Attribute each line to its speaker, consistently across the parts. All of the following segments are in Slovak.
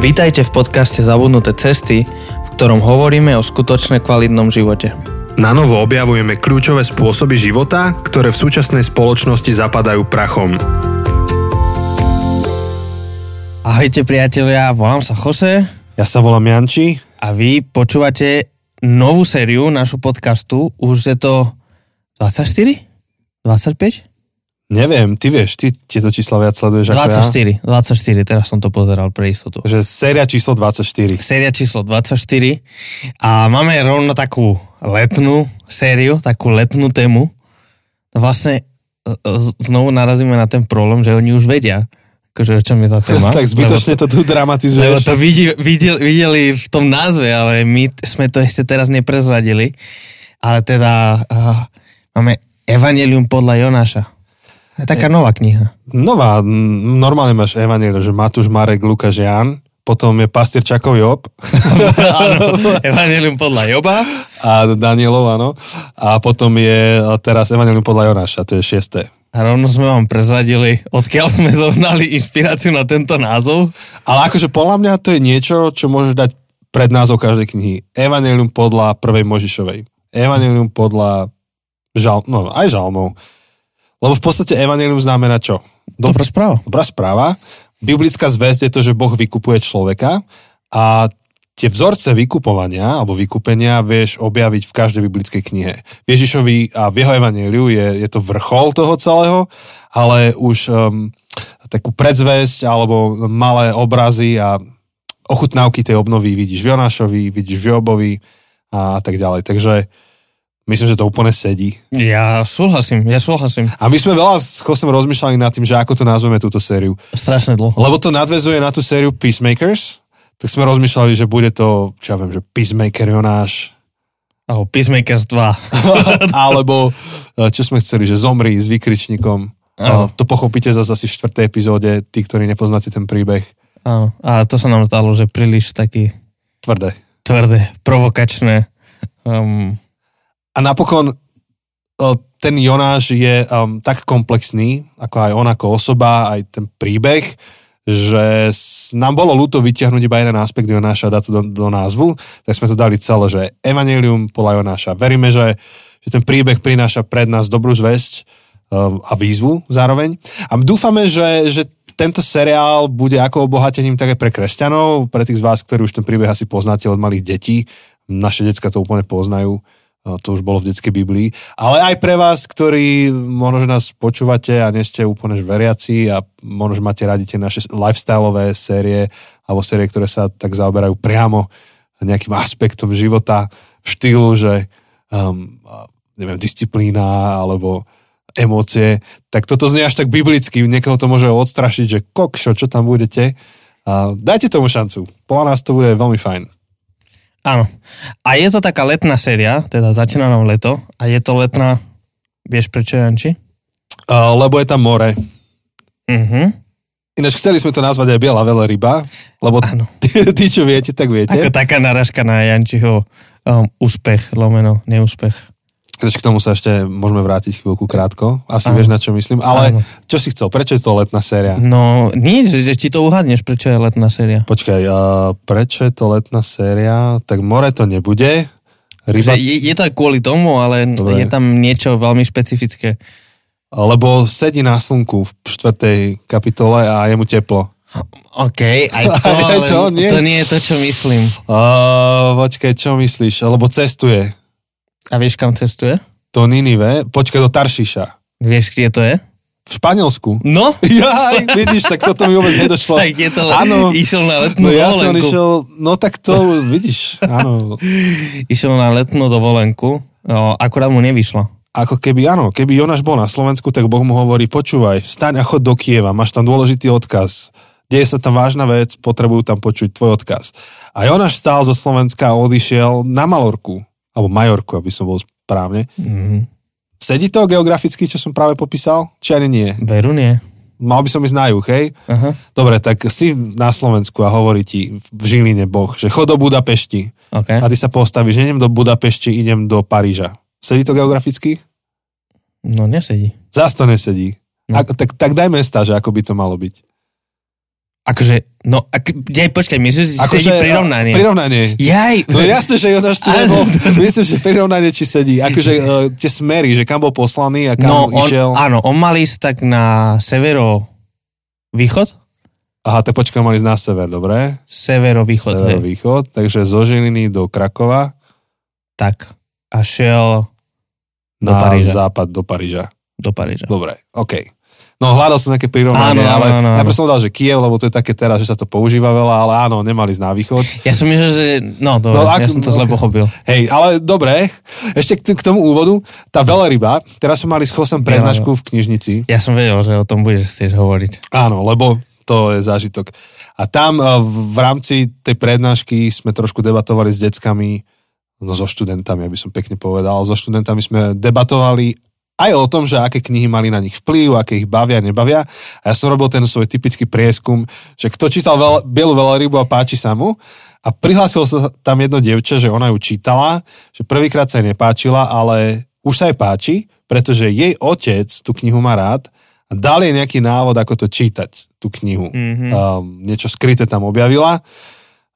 Speaker 1: Vítajte v podcaste Zabudnuté cesty, v ktorom hovoríme o skutočne kvalitnom živote.
Speaker 2: Na novo objavujeme kľúčové spôsoby života, ktoré v súčasnej spoločnosti zapadajú prachom.
Speaker 1: Ahojte priatelia, volám sa Jose
Speaker 2: Ja sa volám Janči.
Speaker 1: a vy počúvate novú sériu našu podcastu. Už je to 24? 25?
Speaker 2: Neviem, ty vieš, ty tieto čísla viac sleduješ ako ja.
Speaker 1: 24, 24, teraz som to pozeral pre istotu.
Speaker 2: Že séria číslo 24.
Speaker 1: Séria číslo 24 a máme rovno takú letnú sériu, takú letnú tému. Vlastne e, e, znovu narazíme na ten problém, že oni už vedia, akože o čom je tá téma.
Speaker 2: tak zbytočne to tu
Speaker 1: Lebo
Speaker 2: dramatizuješ.
Speaker 1: to vidí, videli, videli v tom názve, ale my sme to ešte teraz neprezradili. Ale teda uh, máme Evangelium podľa Jonáša. Je taká nová kniha.
Speaker 2: Nová, normálne máš Evangelium, že Matúš, Marek, Lukáš, Jan, potom je Pastier Čakov Job
Speaker 1: Evangelium podľa Joba.
Speaker 2: a Danielov, áno. A potom je teraz Evangelium podľa Jonáša, to je šiesté.
Speaker 1: A rovno sme vám prezradili, odkiaľ sme zohnali inšpiráciu na tento názov.
Speaker 2: Ale akože podľa mňa to je niečo, čo môžeš dať pred názov každej knihy. Evangelium podľa prvej Možišovej. Evangelium podľa žal, no, aj žalmov. Lebo v podstate Evangelium znamená čo?
Speaker 1: Dobrá správa.
Speaker 2: Dobrá správa. Biblická zväzť je to, že Boh vykupuje človeka a tie vzorce vykupovania alebo vykúpenia vieš objaviť v každej biblickej knihe. Ježišovi a v jeho evaníliu je, je to vrchol toho celého, ale už um, takú predzvesť alebo malé obrazy a ochutnávky tej obnovy vidíš v Jonášovi, vidíš v Jobovi a tak ďalej. Takže myslím, že to úplne sedí.
Speaker 1: Ja súhlasím, ja súhlasím.
Speaker 2: A my sme veľa s Chosem rozmýšľali nad tým, že ako to nazveme túto sériu.
Speaker 1: Strašne dlho.
Speaker 2: Lebo to nadvezuje na tú sériu Peacemakers, tak sme rozmýšľali, že bude to, čo ja viem, že Peacemaker Jonáš,
Speaker 1: Alebo Peacemakers 2.
Speaker 2: alebo eh, čo sme chceli, že zomri s výkričníkom.
Speaker 1: Áno.
Speaker 2: Eh, To pochopíte zase asi v štvrtej epizóde, tí, ktorí nepoznáte ten príbeh.
Speaker 1: Áno. A to sa nám stalo, že príliš taký
Speaker 2: Tvrdé.
Speaker 1: tvrdé, provokačné. Um,
Speaker 2: A napokon eh, ten Jonáš je um, tak komplexný, ako aj on ako osoba, aj ten príbeh, že nám bolo ľúto vyťahnuť iba jeden aspekt Jonáša a dať to do, do názvu, tak sme to dali celé, že Evangelium podľa Jonáša. Veríme, že, že ten príbeh prináša pred nás dobrú zväzť um, a výzvu zároveň. A dúfame, že, že tento seriál bude ako obohatením také pre kresťanov, pre tých z vás, ktorí už ten príbeh asi poznáte od malých detí. Naše decka to úplne poznajú to už bolo v detskej Biblii, ale aj pre vás, ktorí možno, že nás počúvate a nie ste úplne veriaci a možno, že máte radi naše lifestyleové série alebo série, ktoré sa tak zaoberajú priamo nejakým aspektom života, štýlu, že um, neviem, disciplína alebo emócie, tak toto znie až tak biblicky, niekoho to môže odstrašiť, že kokšo, čo tam budete. A dajte tomu šancu, podľa nás to bude veľmi fajn.
Speaker 1: Áno. A je to taká letná séria, teda začína nám leto a je to letná, vieš prečo, Janči?
Speaker 2: Uh, lebo je tam more,
Speaker 1: Mhm.
Speaker 2: Ináč chceli sme to nazvať aj biela veľryba, lebo
Speaker 1: Áno.
Speaker 2: tí, tí, čo viete, tak viete.
Speaker 1: Ako taká naražka na Jančiho um, úspech, lomeno, neúspech.
Speaker 2: Takže k tomu sa ešte môžeme vrátiť chvíľku krátko. Asi
Speaker 1: Áno.
Speaker 2: vieš, na čo myslím. Ale
Speaker 1: Áno.
Speaker 2: čo si chcel? Prečo je to letná séria?
Speaker 1: No, nie, že, ti to uhadneš, prečo je letná séria.
Speaker 2: Počkaj, a prečo je to letná séria? Tak more to nebude. Ryba,
Speaker 1: je, je to aj kvôli tomu, ale
Speaker 2: Dobre.
Speaker 1: je tam niečo veľmi špecifické.
Speaker 2: lebo sedí na slnku v štvrtej kapitole a je mu teplo.
Speaker 1: OK, aj to,
Speaker 2: Aj to, nie.
Speaker 1: to nie je to, čo myslím.
Speaker 2: A, počkaj, čo myslíš? Lebo cestuje
Speaker 1: A vieš, kam cestuje?
Speaker 2: do Ninive. Počkaj, do Taršiša.
Speaker 1: Vieš, kde to je?
Speaker 2: V Španielsku.
Speaker 1: No,
Speaker 2: Jaj, vidíš, tak toto mi vôbec nedošlo.
Speaker 1: tak je to
Speaker 2: Áno.
Speaker 1: išiel na letnú
Speaker 2: No ja som
Speaker 1: dovolenku.
Speaker 2: išiel, no tak to vidíš, áno.
Speaker 1: Išiel na letnú dovolenku, o, akurát mu nevyšlo.
Speaker 2: Ako keby, áno, keby Jonáš bol na Slovensku, tak Boh mu hovorí, počúvaj, vstaň a chod do Kieva, máš tam dôležitý odkaz. Deje sa tam vážna vec, potrebujú tam počuť tvoj odkaz. A Jonáš stál zo Slovenska a odišiel na Malorku, alebo Majorku, aby som bol správne.
Speaker 1: Mhm.
Speaker 2: Sedí to geograficky, čo som práve popísal? Či ani nie?
Speaker 1: Veru nie.
Speaker 2: Mal by som ísť na juh, hej?
Speaker 1: Aha.
Speaker 2: Dobre, tak si na Slovensku a hovorí ti v Žiline Boh, že chod do Budapešti.
Speaker 1: Okay.
Speaker 2: A ty sa postavíš, idem do Budapešti, idem do Paríža. Sedí to geograficky?
Speaker 1: No nesedí.
Speaker 2: Zas to nesedí.
Speaker 1: No.
Speaker 2: Ako, tak, tak daj mesta, že ako by to malo byť.
Speaker 1: Akože, no, ak, dej, počkaj, myslíš, že
Speaker 2: Akože,
Speaker 1: sedí prirovnanie?
Speaker 2: Prirovnanie.
Speaker 1: Jaj,
Speaker 2: No jasne, že tu
Speaker 1: Áno.
Speaker 2: nebol. Myslím, že prirovnanie či sedí. Akože uh, tie smery, že kam bol poslaný a kam
Speaker 1: no, on,
Speaker 2: išiel.
Speaker 1: áno, on mal ísť tak na severo východ?
Speaker 2: Aha, tak počkaj, mali ísť na sever, dobre?
Speaker 1: Severo-východ,
Speaker 2: Sever,
Speaker 1: hej.
Speaker 2: Takže zo Žiliny do Krakova
Speaker 1: Tak. A šiel Do
Speaker 2: na
Speaker 1: Paríža.
Speaker 2: západ do Paríža.
Speaker 1: do Paríža.
Speaker 2: Dobre, OK. No hľadal som nejaké prirovnanie,
Speaker 1: Áno,
Speaker 2: ale
Speaker 1: áno, áno.
Speaker 2: najprv som dal, že Kiev, lebo to je také teraz, že sa to používa veľa, ale áno, nemali ísť na východ.
Speaker 1: Ja som myslel, že... No, dobre,
Speaker 2: No, ak-
Speaker 1: ja som to zle pochopil.
Speaker 2: Hej, ale dobre, ešte k, t- k tomu úvodu, tá veľryba, teraz sme mali s Chosem prednášku v knižnici,
Speaker 1: Ja som vedel, že o tom budeš chcieť hovoriť.
Speaker 2: áno, lebo to je zážitok. A tam eh, v rámci tej prednášky sme trošku debatovali s deckami, no so študentami, aby som pekne povedal, so študentami sme debatovali aj o tom, že aké knihy mali na nich vplyv, aké ich bavia, nebavia. A ja som robil ten svoj typický prieskum, že kto čítal veľ, Bielu veľrybu a páči sa mu. A prihlásilo sa tam jedno dievča, že ona ju čítala, že prvýkrát sa jej nepáčila, ale už sa jej páči, pretože jej otec tú knihu má rád a dal jej nejaký návod, ako to čítať, tú knihu.
Speaker 1: Mhm.
Speaker 2: Um, niečo skryté tam objavila.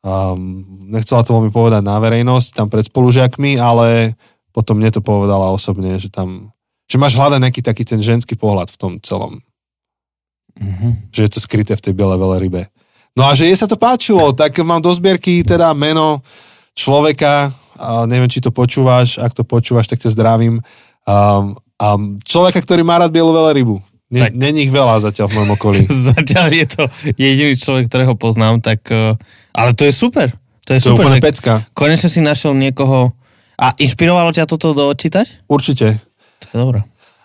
Speaker 2: Um, nechcela to veľmi povedať na verejnosť, tam pred spolužiakmi, ale potom mne to povedala osobne, že tam že máš hľadať nejaký taký ten ženský pohľad v tom celom.
Speaker 1: Mhm.
Speaker 2: Že je to skryté v tej biele veľrybe. No a že jej sa to páčilo, tak mám do zbierky teda meno človeka, a neviem, či to počúvaš, ak to počúvaš, tak ťa zdravím. Um, um, človeka, ktorý má rád bielu veľrybu. Nie,
Speaker 1: Tak.
Speaker 2: Není ich veľa zatiaľ v mojom okolí.
Speaker 1: Zatiaľ je to jediný človek, ktorého poznám, tak... eh, Ale to je super. To je
Speaker 2: To
Speaker 1: super,
Speaker 2: úplne pecka.
Speaker 1: konečne si našiel niekoho... A inšpirovalo ťa toto dočítať?
Speaker 2: Určite.
Speaker 1: To je dobré.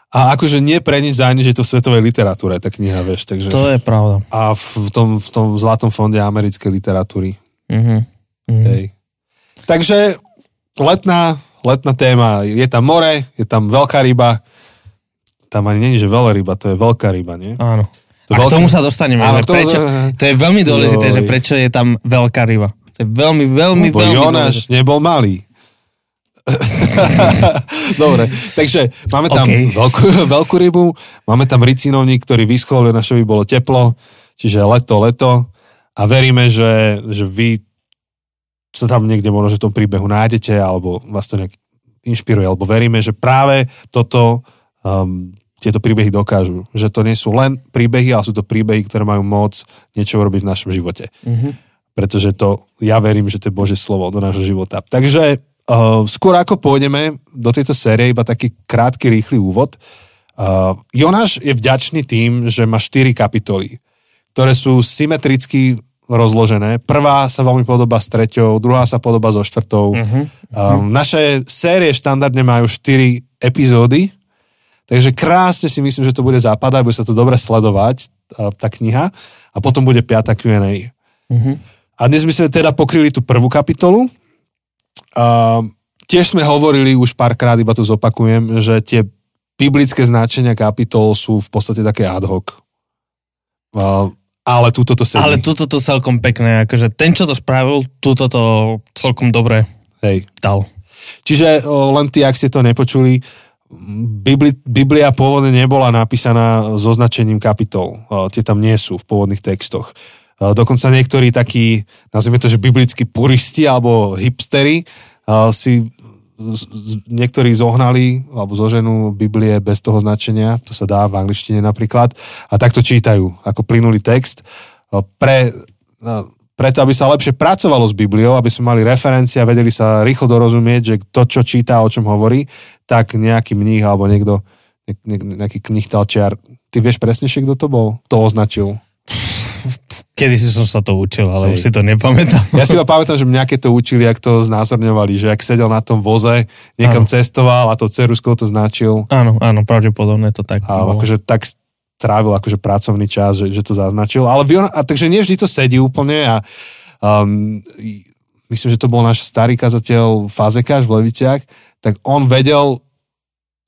Speaker 2: A akože nie pre nič za nič, že to v svetovej literatúre tá kniha, vieš. Takže...
Speaker 1: To je pravda.
Speaker 2: A v tom, v tom zlatom fonde americkej literatúry.
Speaker 1: Mhm. Mhm.
Speaker 2: Hej. Takže letná, letná téma. Je tam more, je tam veľká ryba. Tam ani není, že veľa ryba, to je veľká ryba, nie?
Speaker 1: Áno.
Speaker 2: To
Speaker 1: A k
Speaker 2: veľké-
Speaker 1: tomu sa dostaneme.
Speaker 2: Áno, k tomu
Speaker 1: prečo, to je veľmi dôležité,
Speaker 2: Joj.
Speaker 1: že prečo je tam veľká ryba. To je veľmi, veľmi,
Speaker 2: Lebo
Speaker 1: veľmi
Speaker 2: Jonáš
Speaker 1: dôležité.
Speaker 2: nebol malý. Dobre, takže máme tam
Speaker 1: OK.
Speaker 2: veľkú, veľkú rybu, máme tam ricinovník, ktorý vyschol, Jonášovi bolo teplo, čiže leto, leto a veríme, že, že vy sa tam niekde možno, že v tom príbehu nájdete, alebo vás to nejak inšpiruje, alebo veríme, že práve toto um, tieto príbehy dokážu. Že to nie sú len príbehy, ale sú to príbehy, ktoré majú moc niečo urobiť v našom živote
Speaker 1: Mhm.
Speaker 2: pretože to, ja verím, že to je Bože slovo do nášho života. Takže uh, skôr ako pôjdeme do tejto série, iba taký krátky, rýchly úvod. Uh, Jonáš je vďačný tým, že má 4 kapitoly, ktoré sú symetricky rozložené. Prvá sa veľmi podobá s treťou, druhá sa podobá so štvrtou.
Speaker 1: Mhm.
Speaker 2: Um, naše série štandardne majú 4 epizódy, takže krásne si myslím, že to bude zapadať, bude sa to dobre sledovať, tá, tá kniha, a potom bude 5. Q&A.
Speaker 1: Mhm.
Speaker 2: A dnes sme teda pokryli tú prvú kapitolu. A tiež sme hovorili už párkrát, iba to zopakujem, že tie biblické značenia kapitol sú v podstate také ad hoc. A, ale túto to sedí.
Speaker 1: Ale tuto to celkom pekné, akože ten, čo to spravil, tuto to celkom dobre
Speaker 2: Hej.
Speaker 1: dal.
Speaker 2: Čiže o, len tí, ak ste to nepočuli, Bibli, Biblia pôvodne nebola napísaná so značením kapitol. O, tie tam nie sú v pôvodných textoch. O, dokonca niektorí takí, nazvime to, že biblickí puristi alebo hipstery o, si niektorí zohnali alebo zoženú Biblie bez toho značenia, to sa dá v angličtine napríklad, a takto čítajú ako plynulý text. O, Pre, preto, aby sa lepšie pracovalo s Bibliou, aby sme mali referencie a vedeli sa rýchlo dorozumieť, že to, čo číta, o čom hovorí, tak nejaký mních alebo niekto, ne, ne, nejaký knihtalčiar, ty vieš presnejšie, kto to bol? To označil.
Speaker 1: Kedy si som sa to učil, ale
Speaker 2: Hej.
Speaker 1: už si to nepamätám.
Speaker 2: Ja si iba pamätám, že mňa keď to učili, ak to znázorňovali, že ak sedel na tom voze, niekam
Speaker 1: Áno.
Speaker 2: cestoval a to ceruskou to značil
Speaker 1: Áno, áno, pravdepodobne to tak
Speaker 2: a
Speaker 1: bolo.
Speaker 2: akože tak trávil akože pracovný čas, že, že to zaznačil. Ale vy, a takže nie vždy to sedí úplne a um, myslím, že to bol náš starý kazateľ Fazekáš v Leviciach, tak on vedel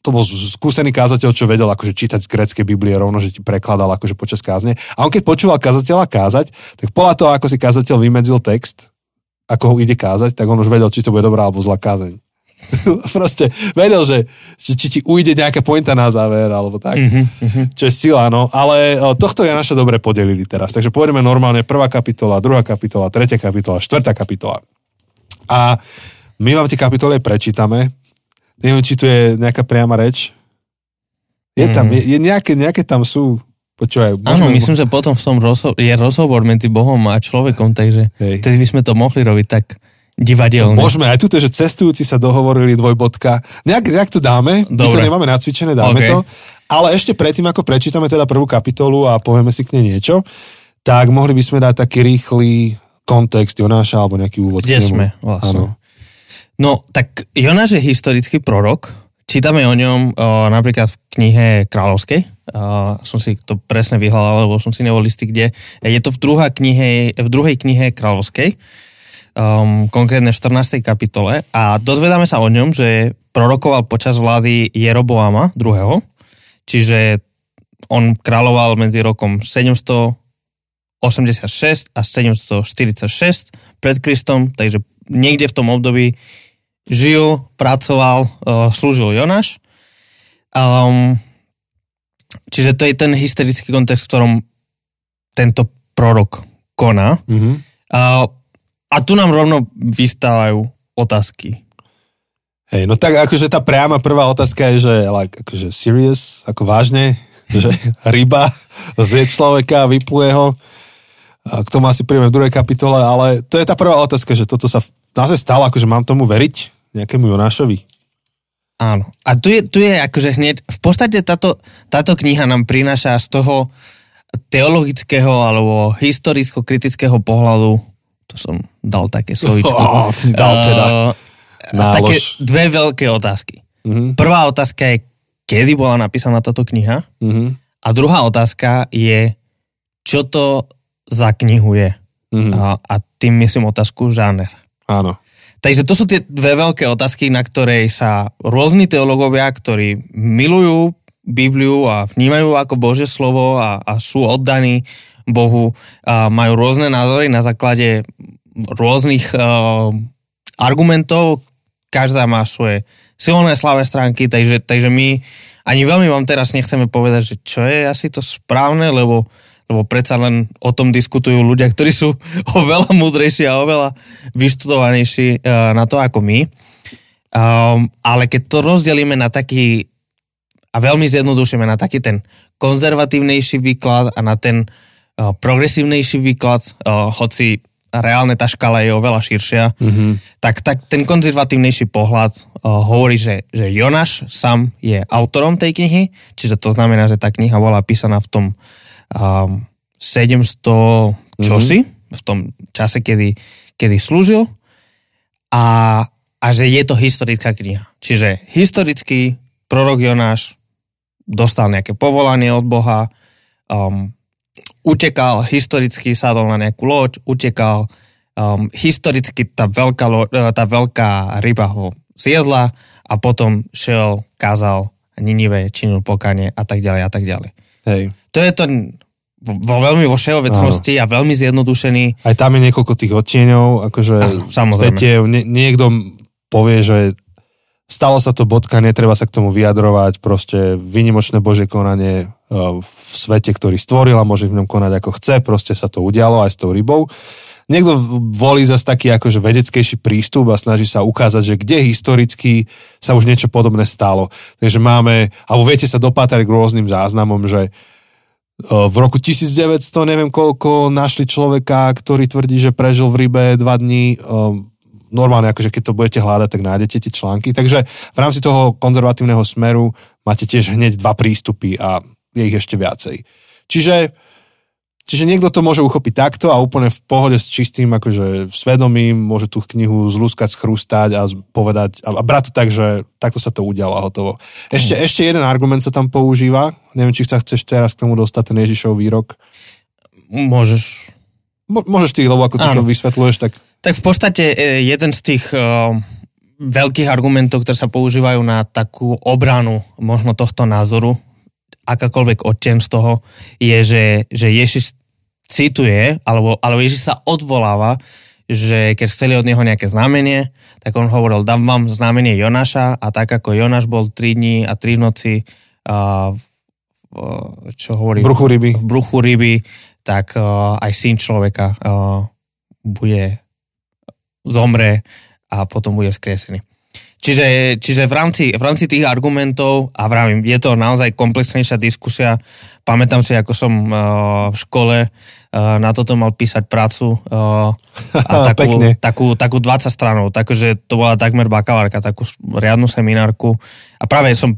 Speaker 2: to bol skúsený kázateľ, čo vedel akože čítať z gréckej Biblie rovno, že ti prekladal akože počas kázne. A on keď počúval kazateľa kázať, tak podľa toho, ako si kazateľ vymedzil text, ako ho ide kázať, tak on už vedel, či to bude dobrá alebo zlá kázeň. Proste vedel, že či, či ti ujde nejaká pointa na záver, alebo tak. Mm-hmm. Čo je sila, no. Ale o, tohto je naše dobre podelili teraz. Takže pôjdeme normálne prvá kapitola, druhá kapitola, tretia kapitola, štvrtá kapitola. A my vám tie kapitoly prečítame. Neviem, či tu je nejaká priama reč. Je tam,
Speaker 1: Mhm.
Speaker 2: je, je nejaké, nejaké tam sú. Počúvaj,
Speaker 1: Áno, myslím, že potom v tom rozho- je rozhovor medzi Bohom a človekom, takže
Speaker 2: Hej.
Speaker 1: tedy by sme to mohli robiť tak divadelne.
Speaker 2: Môžeme, aj tuto, že cestujúci sa dohovorili dvojbodka. Nejak, nejak to dáme, my to
Speaker 1: Dobre.
Speaker 2: nemáme nacvičené, dáme
Speaker 1: OK.
Speaker 2: to. Ale ešte predtým, ako prečítame teda prvú kapitolu a povieme si k nej niečo, tak mohli by sme dať taký rýchly kontext Jonáša alebo nejaký úvod.
Speaker 1: Kde sme
Speaker 2: Áno.
Speaker 1: No, tak Jonáš je historický prorok. Čítame o ňom o, napríklad v knihe Kráľovskej. O, som si to presne vyhľadal, lebo som si nebol istý, kde. Je to v, druhá knihe, v druhej knihe Kráľovskej, um, konkrétne v 14. kapitole. A dozvedáme sa o ňom, že prorokoval počas vlády Jeroboama II. Čiže on kráľoval medzi rokom 786 a 746 pred Kristom, takže niekde v tom období žil, pracoval, uh, slúžil Jonáš. Um, čiže to je ten historický kontext, v ktorom tento prorok koná.
Speaker 2: Mhm.
Speaker 1: Uh, a tu nám rovno vystávajú otázky.
Speaker 2: Hej, no tak akože tá priama prvá otázka je, že like, akože serious, ako vážne, že ryba zje človeka vypluje ho. A k tomu asi príjme v druhej kapitole, ale to je tá prvá otázka, že toto sa naozaj stalo, akože mám tomu veriť nejakému Jonášovi.
Speaker 1: Áno. A tu je, tu je akože hneď, v podstate táto, táto kniha nám prináša z toho teologického alebo historicko-kritického pohľadu, to som dal také slovičko.
Speaker 2: Ó, si dal teda.
Speaker 1: Uh, také dve veľké otázky.
Speaker 2: Mhm,
Speaker 1: Prvá otázka je, kedy bola napísaná táto kniha?
Speaker 2: mhm,
Speaker 1: A druhá otázka je, čo to za knihu je?
Speaker 2: mhm.
Speaker 1: A, a tým myslím otázku žáner.
Speaker 2: Áno.
Speaker 1: Takže to sú tie dve veľké otázky, na ktorej sa rôzni teológovia, ktorí milujú Bibliu a vnímajú ako Božie slovo a, a sú oddaní Bohu, a majú rôzne názory na základe rôznych uh, argumentov. Každá má svoje silné slabé stránky, takže, takže my ani veľmi vám teraz nechceme povedať, že čo je asi to správne, lebo lebo predsa len o tom diskutujú ľudia, ktorí sú oveľa múdrejší a oveľa vyštudovanejší uh, na to ako my. Um, ale keď to rozdelíme na taký a veľmi zjednodušíme na taký ten konzervatívnejší výklad a na ten uh, progresívnejší výklad, uh, hoci reálne tá škala je oveľa širšia,
Speaker 2: Mhm.
Speaker 1: tak, tak ten konzervatívnejší pohľad uh, hovorí, že, že Jonáš sám je autorom tej knihy, čiže to znamená, že tá kniha bola písaná v tom um, 700 čosi, v tom čase, kedy, kedy slúžil a, a že je to historická kniha. Čiže historický prorok Jonáš dostal nejaké povolanie od Boha, um, utekal, historicky sadol na nejakú loď, utekal, um, historicky tá veľká, lo, eh, tá veľká ryba ho zjedla a potom šiel, kázal Ninive, činil pokanie a tak ďalej a tak ďalej.
Speaker 2: Hej.
Speaker 1: To je to vo, veľmi vo všeobecnosti a veľmi zjednodušený.
Speaker 2: Aj tam je niekoľko tých odtieňov, akože
Speaker 1: Áno, samozrejme.
Speaker 2: Viete, nie, niekto povie, že stalo sa to bodka, netreba sa k tomu vyjadrovať, proste vynimočné Božie konanie uh, v svete, ktorý stvoril a môže v ňom konať ako chce, proste sa to udialo aj s tou rybou. Niekto volí zase taký akože vedeckejší prístup a snaží sa ukázať, že kde historicky sa už niečo podobné stalo. Takže máme, alebo viete sa dopátať k rôznym záznamom, že v roku 1900 neviem koľko našli človeka, ktorý tvrdí, že prežil v rybe dva dní. Normálne, akože keď to budete hľadať, tak nájdete tie články. Takže v rámci toho konzervatívneho smeru máte tiež hneď dva prístupy a je ich ešte viacej. Čiže, čiže niekto to môže uchopiť takto a úplne v pohode s čistým akože svedomím môže tú knihu zlúskať, schrústať a povedať a, a brať tak, že takto sa to udialo a hotovo. Ešte, mm. ešte jeden argument sa tam používa. Neviem, či sa chceš teraz k tomu dostať ten Ježišov výrok.
Speaker 1: Môžeš.
Speaker 2: Mo, môžeš ty, lebo ako ty to vysvetľuješ, tak...
Speaker 1: Tak v podstate e, jeden z tých uh, veľkých argumentov, ktoré sa používajú na takú obranu možno tohto názoru, akákoľvek odtien z toho, je, že, že Ježiš cituje, alebo, alebo Ježiš sa odvoláva, že keď chceli od neho nejaké znamenie, tak on hovoril, dám vám znamenie Jonáša a tak ako Jonáš bol 3 dní a 3 noci uh, čo hovorí?
Speaker 2: V bruchu ryby.
Speaker 1: V bruchu ryby, tak uh, aj syn človeka uh, bude zomre a potom bude skresený. Čiže, čiže v, rámci, v rámci tých argumentov, a vravím, je to naozaj komplexnejšia diskusia. Pamätám si, ako som uh, v škole uh, na toto mal písať prácu uh, a takú, takú, takú 20 stranov, takže to bola takmer bakalárka, takú riadnu seminárku. A práve som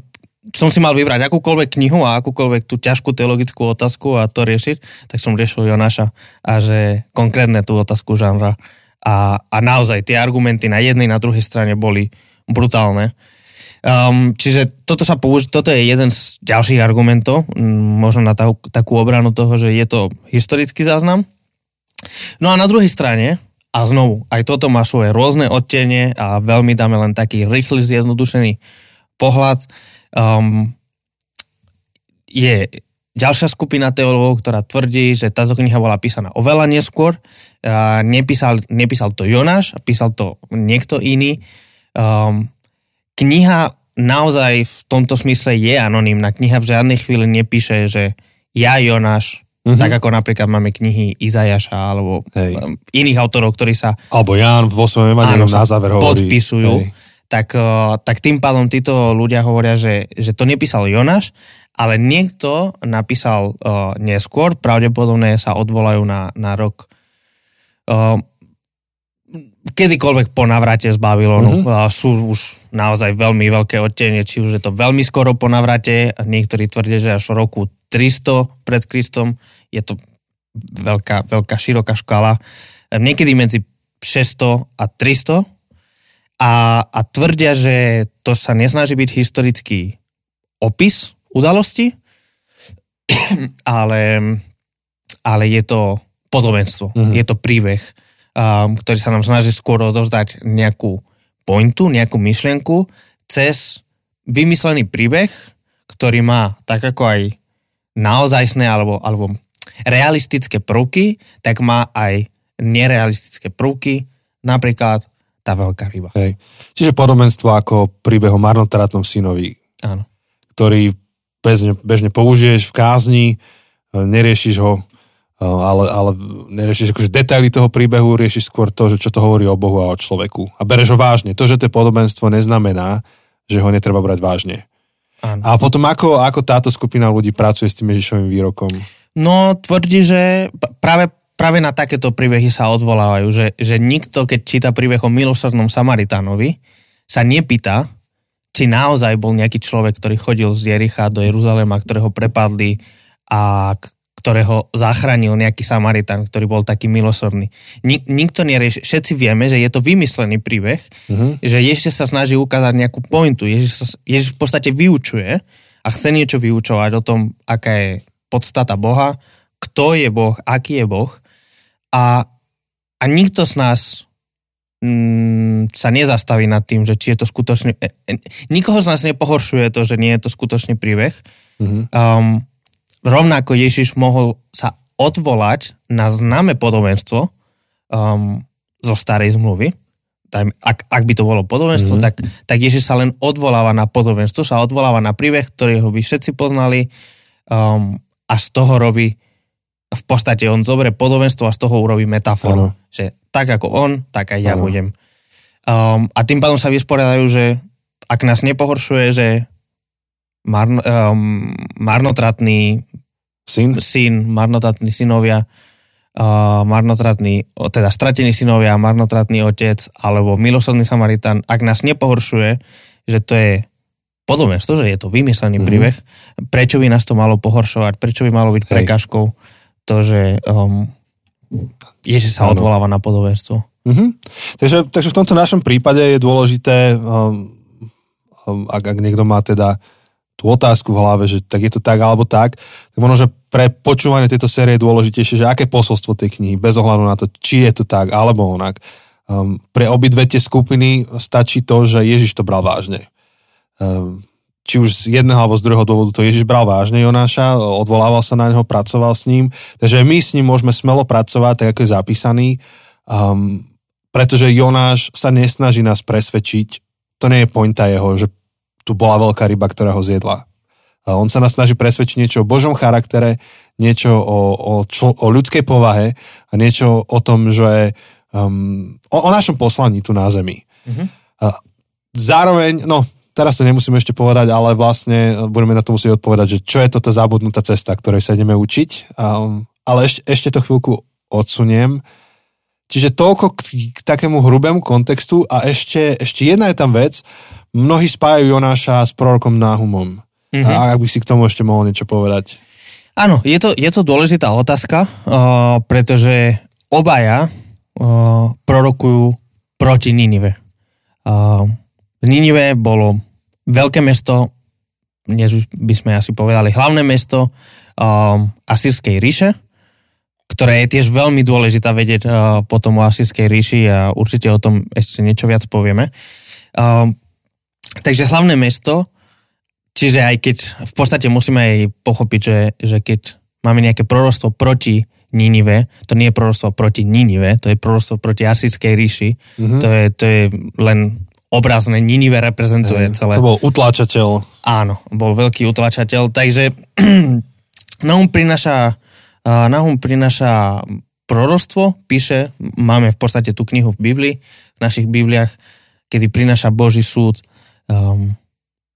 Speaker 1: som si mal vybrať akúkoľvek knihu a akúkoľvek tú ťažkú teologickú otázku a to riešiť, tak som riešil Jonáša a že konkrétne tú otázku žánra. A, a naozaj tie argumenty na jednej, na druhej strane boli brutálne. Um, čiže toto sa použi- toto je jeden z ďalších argumentov, možno na tá, takú obranu toho, že je to historický záznam. No a na druhej strane, a znovu, aj toto má svoje rôzne odtenie a veľmi dáme len taký rýchly, zjednodušený pohľad. Um, je ďalšia skupina teológov, ktorá tvrdí, že táto kniha bola písaná oveľa neskôr. Uh, nepísal, nepísal to Jonáš, písal to niekto iný. Um, kniha naozaj v tomto smysle je anonimná. Kniha v žiadnej chvíli nepíše, že ja Jonáš, mm-hmm. tak ako napríklad máme knihy Izajaša alebo Hej. iných autorov, ktorí sa...
Speaker 2: Alebo Ján vo svojom na záver
Speaker 1: hovorí. Podpisujú. Hej. Tak, tak tým pádom títo ľudia hovoria, že, že to nepísal Jonáš, ale niekto napísal uh, neskôr, pravdepodobne sa odvolajú na, na rok uh, kedykoľvek po navrate z Babylonu. Uh-huh. Sú už naozaj veľmi veľké odtenie, či už je to veľmi skoro po navrate, niektorí tvrdia, že až v roku 300 pred Kristom je to veľká, veľká široká škala. Niekedy medzi 600 a 300 a, a tvrdia, že to sa nesnaží byť historický opis udalosti, ale, ale je to podobenstvo, uh-huh. je to príbeh ktorý sa nám snaží skôr odovzdať nejakú pointu, nejakú myšlienku cez vymyslený príbeh, ktorý má tak ako aj naozajstné alebo, alebo realistické prvky, tak má aj nerealistické prvky, napríklad tá veľká ryba.
Speaker 2: Hej. Čiže podobenstvo ako príbeh o marnotratnom synovi,
Speaker 1: Áno.
Speaker 2: ktorý bežne, bežne použiješ v kázni, neriešiš ho ale, ale neriešiš akože detaily toho príbehu, riešiš skôr to, že čo to hovorí o Bohu a o človeku. A bereš ho vážne. To, že to je podobenstvo, neznamená, že ho netreba brať vážne. Áno. A potom ako, ako táto skupina ľudí pracuje s tým Ježišovým výrokom?
Speaker 1: No, tvrdí, že práve, práve na takéto príbehy sa odvolávajú, že, že nikto, keď číta príbeh o milosrdnom Samaritánovi, sa nepýta, či naozaj bol nejaký človek, ktorý chodil z Jericha do Jeruzalema, ktorého prepadli a ktorého zachránil nejaký Samaritan, ktorý bol taký milosrdný. Nik, nikto nerieši, všetci vieme, že je to vymyslený príbeh, uh-huh. že Ježiš sa snaží ukázať nejakú pointu. Ježiš, sa, Ježiš v podstate vyučuje a chce niečo vyučovať o tom, aká je podstata Boha, kto je Boh, aký je Boh. A, a nikto z nás mm, sa nezastaví nad tým, že či je to skutočný... E, e, nikoho z nás nepohoršuje to, že nie je to skutočný príbeh. Uh-huh. Um, rovnako Ježiš mohol sa odvolať na známe podobenstvo um, zo starej zmluvy. Ak, ak by to bolo podobenstvo, mm-hmm. tak, tak Ježiš sa len odvoláva na podobenstvo, sa odvoláva na príbeh, ktorého by všetci poznali um, a z toho robí v podstate on zoberie podobenstvo a z toho urobí metaforu. Ano. Že tak ako on, tak aj ja ano. budem. Um, a tým pádom sa vysporiadajú, že ak nás nepohoršuje, že marno, um, marnotratný
Speaker 2: syn,
Speaker 1: syn marnotratní synovia, uh, marnotratný, teda stratení synovia, marnotratný otec alebo milosrdný Samaritan, ak nás nepohoršuje, že to je podobenstvo, že je to vymyslený mm-hmm. príbeh, prečo by nás to malo pohoršovať, prečo by malo byť prekažkou to, že um, Ježiš sa ano. odvoláva na podobenstvo.
Speaker 2: Mm-hmm. Takže, takže v tomto našom prípade je dôležité, um, um, ak, ak niekto má teda tú otázku v hlave, že tak je to tak alebo tak, tak možno, že pre počúvanie tejto série je dôležitejšie, že aké posolstvo tej knihy, bez ohľadu na to, či je to tak alebo onak. Um, pre obidve tie skupiny stačí to, že Ježiš to bral vážne. Um, či už z jedného alebo z druhého dôvodu to Ježiš bral vážne Jonáša, odvolával sa na neho, pracoval s ním, takže my s ním môžeme smelo pracovať, tak ako je zapísaný. Um, pretože Jonáš sa nesnaží nás presvedčiť, to nie je pointa jeho, že tu bola veľká ryba, ktorá ho zjedla. A on sa nás snaží presvedčiť niečo o Božom charaktere, niečo o, o, člo, o ľudskej povahe a niečo o tom, že um, o, o našom poslaní tu na Zemi. Mm-hmm. A zároveň, no teraz to nemusíme ešte povedať, ale vlastne budeme na to musieť odpovedať, že čo je to tá zabudnutá cesta, ktorej sa ideme učiť. Um, ale ešte, ešte to chvíľku odsuniem. Čiže toľko k, k takému hrubému kontextu a ešte, ešte jedna je tam vec, mnohí spájajú Jonáša s prorokom Náhumom. Mm-hmm. A ak by si k tomu ešte mohol niečo povedať.
Speaker 1: Áno, je to, je to dôležitá otázka, uh, pretože obaja uh, prorokujú proti Ninive. Uh, Ninive bolo veľké mesto, dnes by sme asi povedali hlavné mesto uh, Asýrskej ríše, ktoré je tiež veľmi dôležitá vedieť uh, potom o Asýrskej ríši a určite o tom ešte niečo viac povieme. Uh, takže hlavné mesto Čiže aj keď v podstate musíme aj pochopiť, že, že keď máme nejaké prorostvo proti Ninive, to nie je prorostvo proti Ninive, to je prorostvo proti Asijskej ríši, mm-hmm. to, je, to je len obrazné, Ninive reprezentuje hey, celé.
Speaker 2: To bol utláčateľ.
Speaker 1: Áno, bol veľký utláčateľ, takže Nahum prináša, Nahum prináša prorostvo, píše, máme v podstate tú knihu v Biblii, v našich Bibliách, kedy prináša Boží súd um,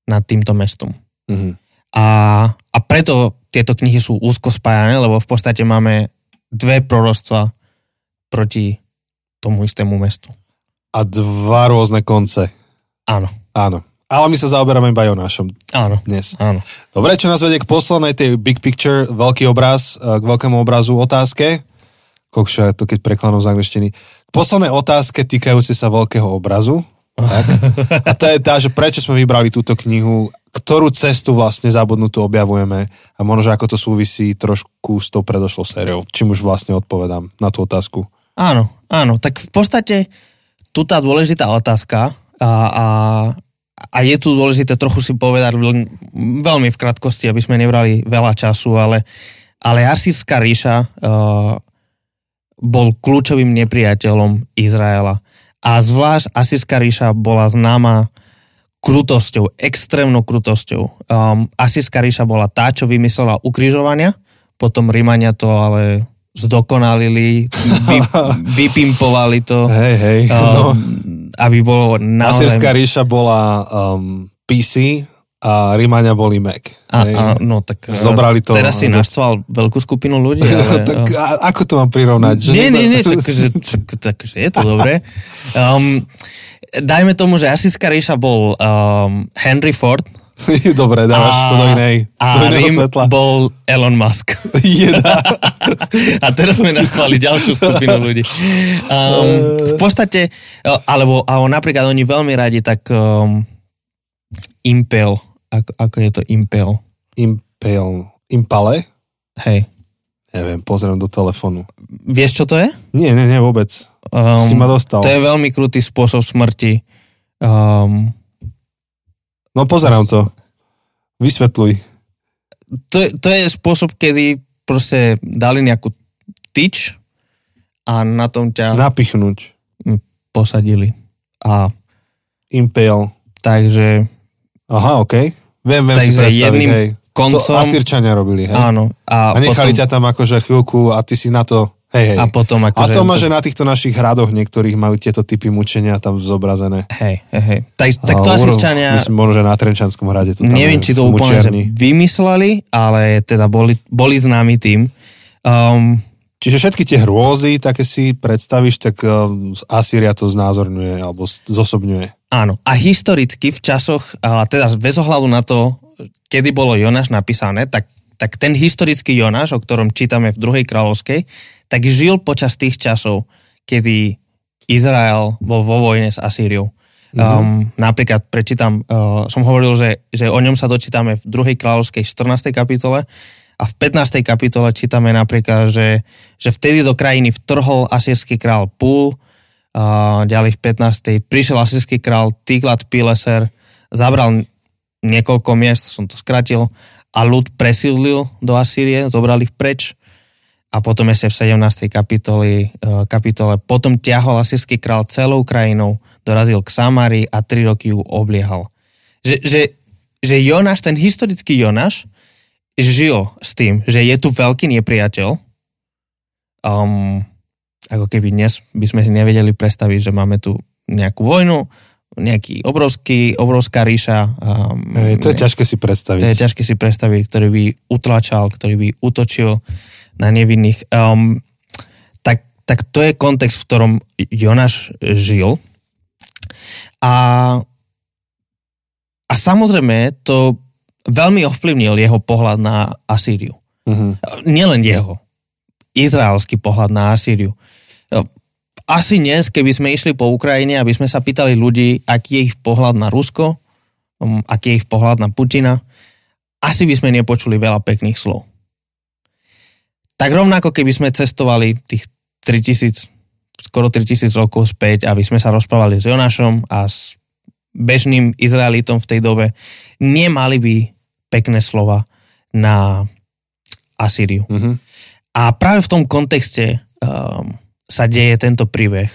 Speaker 1: nad týmto mestom. Mm-hmm. A, a preto tieto knihy sú úzko spájane, lebo v podstate máme dve prorostva proti tomu istému mestu.
Speaker 2: A dva rôzne konce.
Speaker 1: Áno.
Speaker 2: Áno. Ale my sa zaoberáme iba Jonášom
Speaker 1: áno,
Speaker 2: dnes.
Speaker 1: Áno.
Speaker 2: Dobre, čo nás vedie k poslednej tej big picture, veľký obraz, e, k veľkému obrazu otázke. Kokšo, to keď prekladám z angličtiny. K poslednej otázke týkajúce sa veľkého obrazu. Tak? A to je tá, že prečo sme vybrali túto knihu, ktorú cestu vlastne zabudnutú objavujeme a možno, že ako to súvisí trošku s tou predošlou sériou, čím už vlastne odpovedám na tú otázku.
Speaker 1: Áno, áno, tak v podstate tu tá dôležitá otázka a, a, a je tu dôležité trochu si povedať veľmi v krátkosti, aby sme nevrali veľa času, ale, ale Asýrska ríša uh, bol kľúčovým nepriateľom Izraela. A zvlášť Asijská ríša bola známa krutosťou, extrémnou krutosťou. Um, Asijská ríša bola tá, čo vymyslela ukrižovania, potom Rímania to ale zdokonalili, vy, vypimpovali to,
Speaker 2: hej, hej, um, no.
Speaker 1: aby bolo naozaj...
Speaker 2: Asijská ríša bola um, PC, a Rímania boli Mac.
Speaker 1: A, a, no tak
Speaker 2: Zobrali to.
Speaker 1: Teraz si naštval veľkú skupinu ľudí. Ale,
Speaker 2: tak a, ako to mám prirovnať?
Speaker 1: Že nie, nie, nie, čak, že, čak, čak, že je to dobré. Um, dajme tomu, že Asijská ríša bol um, Henry Ford.
Speaker 2: Dobre, dávaš a, to do inej,
Speaker 1: a
Speaker 2: do
Speaker 1: Rím svetla. bol Elon Musk. a teraz sme naštvali ďalšiu skupinu ľudí. Um, v podstate, alebo, alebo napríklad oni veľmi radi tak um, Impel ako, ako je to Impel?
Speaker 2: Impel. Impale?
Speaker 1: Hej.
Speaker 2: Neviem, pozriem do telefónu.
Speaker 1: Vieš, čo to je?
Speaker 2: Nie, nie, nie, vôbec. Um, si ma dostal.
Speaker 1: To je veľmi krutý spôsob smrti. Um,
Speaker 2: no pozerám to. Vysvetľuj.
Speaker 1: To, to je spôsob, kedy proste dali nejakú tyč a na tom ťa...
Speaker 2: Napichnúť.
Speaker 1: Posadili. A...
Speaker 2: Impale.
Speaker 1: Takže
Speaker 2: Aha, OK. Viem, viem
Speaker 1: Takže
Speaker 2: si predstaviť,
Speaker 1: jedným
Speaker 2: hej.
Speaker 1: koncom...
Speaker 2: To Asirčania robili, hej?
Speaker 1: Áno.
Speaker 2: A, a nechali potom... ťa tam akože chvíľku a ty si na to... Hej, hej.
Speaker 1: A potom akože...
Speaker 2: A to má, že na týchto našich hradoch niektorých majú tieto typy mučenia tam zobrazené.
Speaker 1: Hej, hej, hej. Tak, tak to Asirčania...
Speaker 2: Myslím, možno, že na Trenčanskom hrade to tam
Speaker 1: Neviem, či to úplne že vymysleli, ale teda boli, boli známi tým. Um,
Speaker 2: Čiže všetky tie hrôzy, také si predstavíš, tak um, Asýria to znázorňuje alebo zosobňuje.
Speaker 1: Áno. A historicky v časoch, teda bez ohľadu na to, kedy bolo Jonáš napísané, tak, tak ten historický Jonáš, o ktorom čítame v druhej kráľovskej, tak žil počas tých časov, kedy Izrael bol vo vojne s Asýriou. Mm-hmm. Um, napríklad prečítam, uh, som hovoril, že, že o ňom sa dočítame v druhej kráľovskej 14. kapitole, a v 15. kapitole čítame napríklad, že, že vtedy do krajiny vtrhol asýrsky král Púl, a ďalej v 15. prišiel asýrsky král Tiglat Pileser, zabral niekoľko miest, som to skratil, a ľud presídlil do Asýrie, zobral ich preč. a potom ešte v 17. kapitoli, eh, kapitole potom ťahol asýrsky král celou krajinou, dorazil k Samárii a tri roky ju obliehal. Že, že, že Jonáš, ten historický Jonáš, žil s tým, že je tu veľký nepriateľ. Um, ako keby dnes by sme si nevedeli predstaviť, že máme tu nejakú vojnu, nejaký obrovský, obrovská ríša. Um,
Speaker 2: Hej, to je ťažké si predstaviť.
Speaker 1: To je ťažké si predstaviť, ktorý by utlačal, ktorý by útočil na nevinných. Um, tak, tak to je kontext, v ktorom Jonáš žil. A, a samozrejme to veľmi ovplyvnil jeho pohľad na Asýriu.
Speaker 2: Mhm.
Speaker 1: Nielen jeho, izraelský pohľad na Asýriu. Asi dnes, keby sme išli po Ukrajine, aby sme sa pýtali ľudí, aký je ich pohľad na Rusko, um, aký je ich pohľad na Putina, asi by sme nepočuli veľa pekných slov. Tak rovnako, keby sme cestovali tých 3000, skoro 3000 rokov späť, aby sme sa rozprávali s Jonášom a s bežným Izraelitom v tej dobe, nemali by pekné slova na Asýriu.
Speaker 2: Mhm.
Speaker 1: A práve v tom kontexte um, sa deje tento príbeh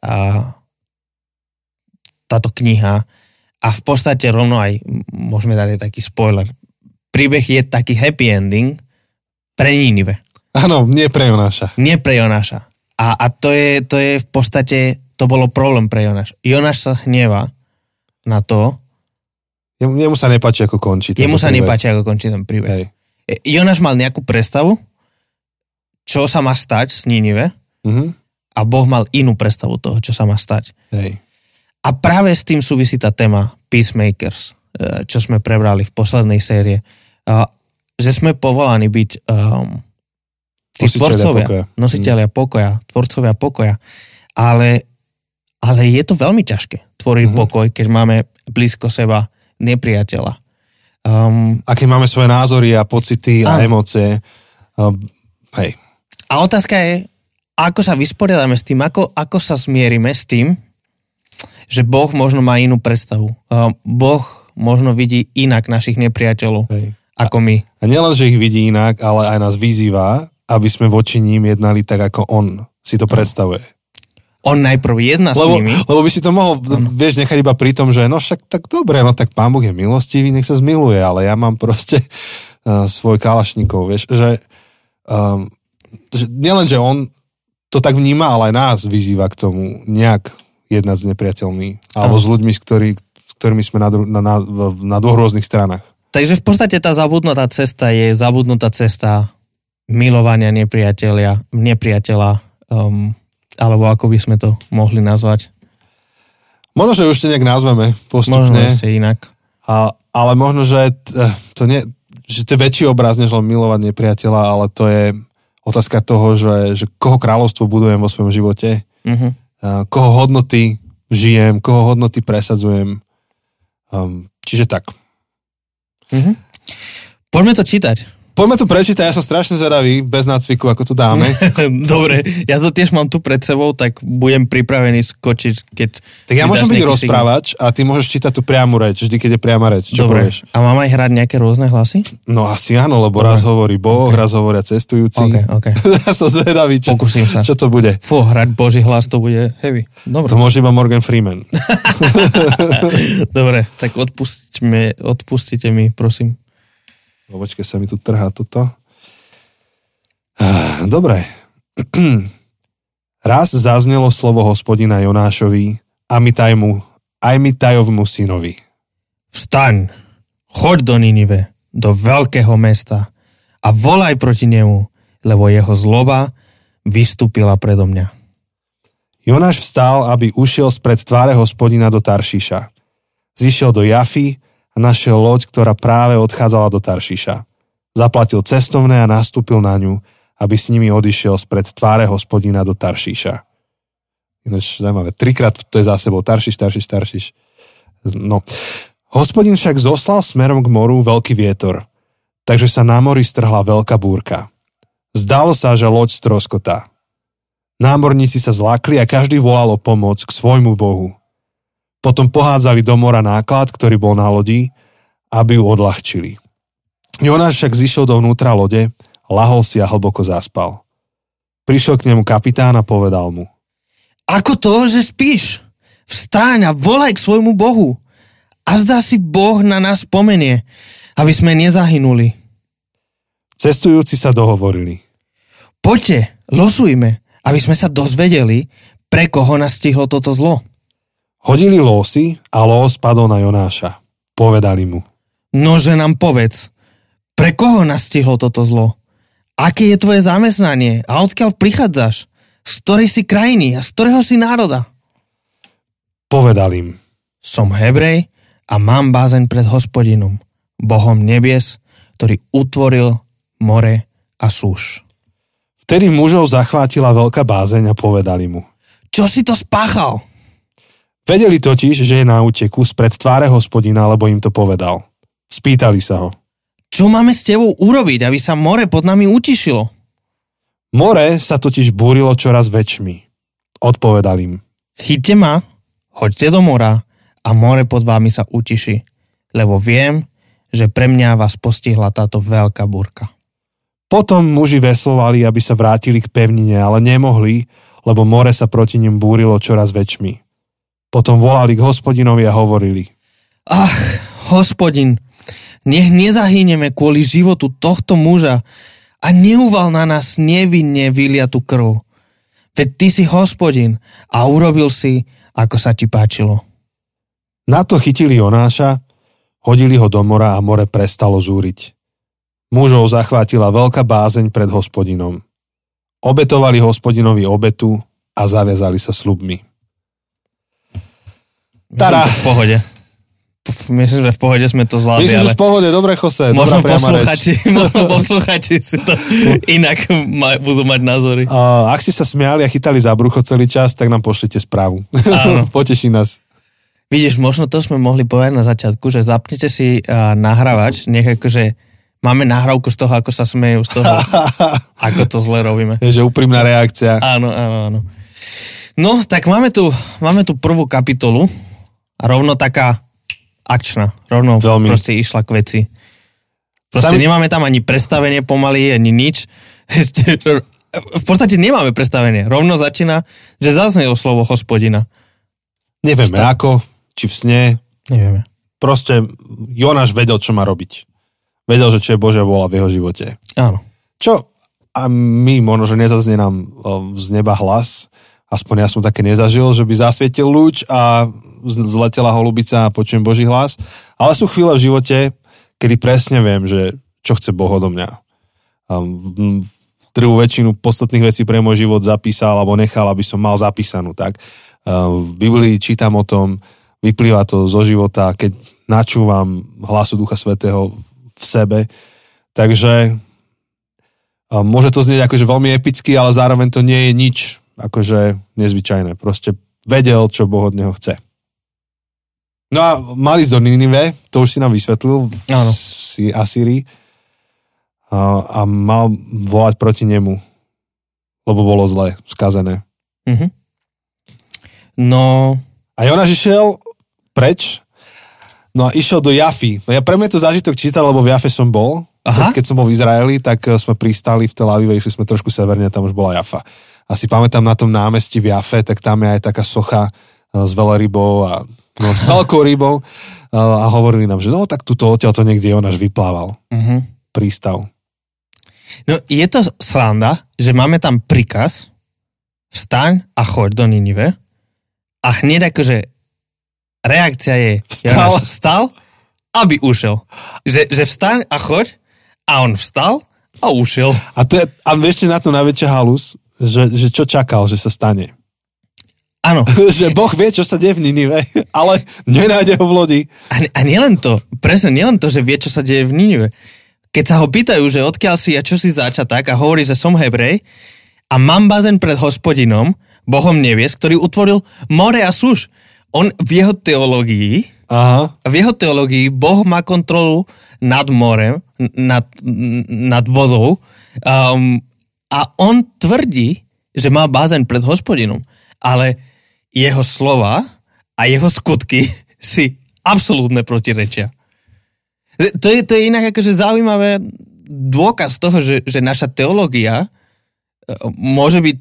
Speaker 1: a táto kniha a v podstate rovno aj, môžeme dať aj taký spoiler, príbeh je taký happy ending pre Ninive.
Speaker 2: Áno, nie pre Jonáša.
Speaker 1: Nie pre Jonáša. A, a to, je, to je v podstate, to bolo problém pre Jonáš. Jonáš sa hneva na to,
Speaker 2: Jemu, sa nepáči, ako končí.
Speaker 1: jemu sa
Speaker 2: príbeh.
Speaker 1: nepáči, ako končí ten príbeh.
Speaker 2: Hej.
Speaker 1: Jonáš mal nejakú predstavu, čo sa má stať s Ninive
Speaker 2: Mhm.
Speaker 1: a Boh mal inú predstavu toho, čo sa má stať.
Speaker 2: Hej.
Speaker 1: A práve s tým súvisí tá téma Peacemakers, eh, čo sme prebrali v poslednej série. A Že sme povolaní byť um, tí
Speaker 2: Nositeľia
Speaker 1: tvorcovia,
Speaker 2: pokoja.
Speaker 1: nositeľia pokoja, tvorcovia pokoja. Ale, ale je to veľmi ťažké tvoriť
Speaker 2: Mhm.
Speaker 1: pokoj, keď máme blízko seba nepriateľa. Um,
Speaker 2: Aké máme svoje názory a pocity a
Speaker 1: Áno.
Speaker 2: emócie. Um, hej.
Speaker 1: A otázka je, ako sa vysporiadame s tým, ako, ako sa zmierime s tým, že Boh možno má inú predstavu. Uh, Boh možno vidí inak našich nepriateľov
Speaker 2: hej.
Speaker 1: ako my.
Speaker 2: A nielen, že ich vidí inak, ale aj nás vyzýva, aby sme voči ním jednali tak, ako on si to predstavuje.
Speaker 1: On najprv jedná s
Speaker 2: Lebo,
Speaker 1: nimi.
Speaker 2: lebo by si to mohol, vieš, nechať iba pri tom, že no však tak dobre, no tak pán Boh je milostivý, nech sa zmiluje, ale ja mám proste uh, svoj kalašníkov, vieš, že, um, že nielen, že on to tak vníma, ale aj nás vyzýva k tomu nejak jednať s nepriateľmi, alebo
Speaker 1: Áno.
Speaker 2: s ľuďmi, s, ktorý, s ktorými sme na, na, na, na dvoch rôznych stranách.
Speaker 1: Takže v podstate tá zabudnutá cesta je zabudnutá cesta milovania nepriateľia, nepriateľa, um, alebo ako by sme to mohli nazvať.
Speaker 2: Možno, že už to nejak nazveme
Speaker 1: Možno
Speaker 2: postupne,
Speaker 1: ešte inak.
Speaker 2: a, ale možno, že eh, to, nie, že to je väčší obraz, než len milovať nepriateľa, ale to je otázka toho, že, že koho kráľovstvo budujem vo svojom živote,
Speaker 1: Uh-huh.
Speaker 2: koho hodnoty žijem, koho hodnoty presadzujem. Um, čiže tak.
Speaker 1: Uh-huh. Poďme to čítať.
Speaker 2: Poďme to prečítať, ja som strašne zvedavý, bez nácviku, ako to dáme.
Speaker 1: Dobre, ja to tiež mám tu pred sebou, tak budem pripravený skočiť, keď...
Speaker 2: Tak ja môžem byť rozprávač a ty môžeš čítať tú priamu reč, vždy, keď je priama reč. Čo
Speaker 1: Dobre,
Speaker 2: povieš?
Speaker 1: a mám aj hrať nejaké rôzne hlasy?
Speaker 2: No asi áno, lebo
Speaker 1: Dobre.
Speaker 2: raz hovorí Boh,
Speaker 1: Ok.
Speaker 2: raz hovoria cestujúci.
Speaker 1: OK, OK.
Speaker 2: ja som zvedavý, čo,
Speaker 1: Pokúsim sa.
Speaker 2: čo to bude.
Speaker 1: Fú, hrať Boží hlas, to bude heavy. Dobre,
Speaker 2: To môže iba Morgan Freeman.
Speaker 1: dobre, tak odpustíme, odpustite mi, prosím.
Speaker 2: Počkej, sa mi tu trhá toto. Ah, Dobre. Raz zaznelo slovo hospodina Jonášovi a Mitajmu, aj Mitajovmu synovi.
Speaker 1: Vstaň, choď do Ninive, do veľkého mesta a volaj proti nemu, lebo jeho zloba vystúpila predo mňa.
Speaker 2: Jonáš vstal, aby ušiel spred tváre hospodina do Taršíša. Zišiel do Jafy a našiel loď, ktorá práve odchádzala do Taršíša. Zaplatil cestovné a nastúpil na ňu, aby s nimi odišiel spred tváre hospodina do Taršíša. Ináč zaujímavé, trikrát to je za sebou Taršiš, Taršiš, Taršiš. No. Hospodin však zoslal smerom k moru veľký vietor, takže sa na mori strhla veľká búrka. Zdalo sa, že loď stroskotá. Námorníci sa zlakli a každý volal o pomoc k svojmu bohu. Potom pohádzali do mora náklad, ktorý bol na lodi, aby ju odľahčili. Jonáš však zišiel dovnútra lode, lahol si a hlboko zaspal. Prišiel k nemu kapitán a povedal mu.
Speaker 1: Ako to, že spíš? Vstáň a volaj k svojmu Bohu. A zdá si Boh na nás pomenie, aby sme nezahynuli.
Speaker 2: Cestujúci sa dohovorili.
Speaker 1: Poďte, losujme, aby sme sa dozvedeli, pre koho nás stihlo toto zlo.
Speaker 2: Hodili losy a los padol na Jonáša. Povedali mu.
Speaker 1: Nože nám povedz, pre koho nás stihlo toto zlo? Aké je tvoje zamestnanie a odkiaľ prichádzaš? Z ktorej si krajiny a z ktorého si národa?
Speaker 2: Povedal im.
Speaker 1: Som Hebrej a mám bázeň pred hospodinom, Bohom nebies, ktorý utvoril more a súš.
Speaker 2: Vtedy mužov zachvátila veľká bázeň a povedali mu.
Speaker 1: Čo si to spáchal?
Speaker 2: Vedeli totiž, že je na úteku spred tváre hospodina, lebo im to povedal. Spýtali sa ho.
Speaker 1: Čo máme s tebou urobiť, aby sa more pod nami utišilo?
Speaker 2: More sa totiž búrilo čoraz väčšmi. Odpovedal im.
Speaker 1: Chyťte ma, hoďte do mora a more pod vámi sa utiši, lebo viem, že pre mňa vás postihla táto veľká búrka.
Speaker 2: Potom muži veslovali, aby sa vrátili k pevnine, ale nemohli, lebo more sa proti nim búrilo čoraz väčšmi. Potom volali k hospodinovi a hovorili.
Speaker 1: Ach, hospodin, nech nezahyneme kvôli životu tohto muža a neuval na nás nevinne vyliatu krv. Veď ty si hospodin a urobil si, ako sa ti páčilo.
Speaker 2: Na to chytili Jonáša, hodili ho do mora a more prestalo zúriť. Mužov zachvátila veľká bázeň pred hospodinom. Obetovali hospodinovi obetu a zaviazali sa slubmi.
Speaker 1: Tara. v pohode. Myslím, že v pohode sme to zvládli.
Speaker 2: Myslím, že v pohode, dobre Jose,
Speaker 1: možno posluchači, možno posluchači si to inak maj, budú mať názory.
Speaker 2: Uh, ak ste sa smiali a chytali za brucho celý čas, tak nám pošlite správu.
Speaker 1: Áno.
Speaker 2: Poteší nás.
Speaker 1: Vidíš, možno to sme mohli povedať na začiatku, že zapnete si uh, nahrávač, nech akože máme nahrávku z toho, ako sa smejú, z toho, ako to zle robíme.
Speaker 2: Je, že úprimná reakcia.
Speaker 1: Áno, áno, áno. No, tak máme tu, máme tu prvú kapitolu a rovno taká akčná. Rovno Veľmi. proste išla k veci. Proste Sami... nemáme tam ani predstavenie pomaly, ani nič. v podstate nemáme predstavenie. Rovno začína, že zaznelo slovo hospodina.
Speaker 2: Nevieme Šta... ako, či v sne.
Speaker 1: Nevieme.
Speaker 2: Proste Jonáš vedel, čo má robiť. Vedel, že čo je Božia vôľa v jeho živote.
Speaker 1: Áno.
Speaker 2: Čo a my, možno, že nezaznie nám z neba hlas, aspoň ja som také nezažil, že by zasvietil lúč a zletela holubica a počujem Boží hlas. Ale sú chvíle v živote, kedy presne viem, že čo chce Boh odo mňa. Druhú väčšinu podstatných vecí pre môj život zapísal alebo nechal, aby som mal zapísanú. Tak? V Biblii čítam o tom, vyplýva to zo života, keď načúvam hlasu Ducha Svetého v sebe. Takže môže to znieť akože veľmi epicky, ale zároveň to nie je nič akože nezvyčajné. Proste vedel, čo Boh od neho chce. No a mali ísť do Ninive, to už si nám vysvetlil
Speaker 1: Áno.
Speaker 2: Asýrii a, a mal volať proti nemu, lebo bolo zle, skazené.
Speaker 1: Mm-hmm. No...
Speaker 2: A Jonáš išiel preč, no a išiel do Jafy. No ja pre mňa to zážitok čítal, lebo v Jafe som bol. Aha. Keď som bol v Izraeli, tak eh, sme pristali v Tel Avive, išli sme trošku severne, tam už bola Jafa. A si pamätám na tom námestí v Jafe, tak tam je aj taká socha eh, s veľrybou a no, s veľkou rybou. Eh, a hovorili nám, že no tak tuto odtiaľ to niekde Jonáš vyplával.
Speaker 1: Uh-huh.
Speaker 2: Prístav.
Speaker 1: No je to sranda, že máme tam príkaz vstaň a choď do Ninive a hneď akože reakcia je
Speaker 2: vstal,
Speaker 1: vstal aby ušiel. Že, že vstaň a choď a on vstal a ušiel.
Speaker 2: A, to je, a ešte na to najväčšia halus, že, že čo čakal, že sa stane.
Speaker 1: Áno.
Speaker 2: že Boh vie, čo sa deje v Ninive, ale nenájde ho v lodi.
Speaker 1: A, a nielen to, presne, nielen to, že vie, čo sa deje v Ninive. Keď sa ho pýtajú, že odkiaľ si a čo si zača tak a hovorí, že som Hebrej a mám bazén pred hospodinom, Bohom nevies, ktorý utvoril more a súž. On v jeho teológii,
Speaker 2: Aha.
Speaker 1: v jeho teológii Boh má kontrolu nad morem, nad, nad vodou um, a on tvrdí, že má bazén pred hospodinom, ale jeho slova a jeho skutky si absolútne protirečia. To je, to je inak akože zaujímavé dôkaz toho, že, že naša teológia e, môže byť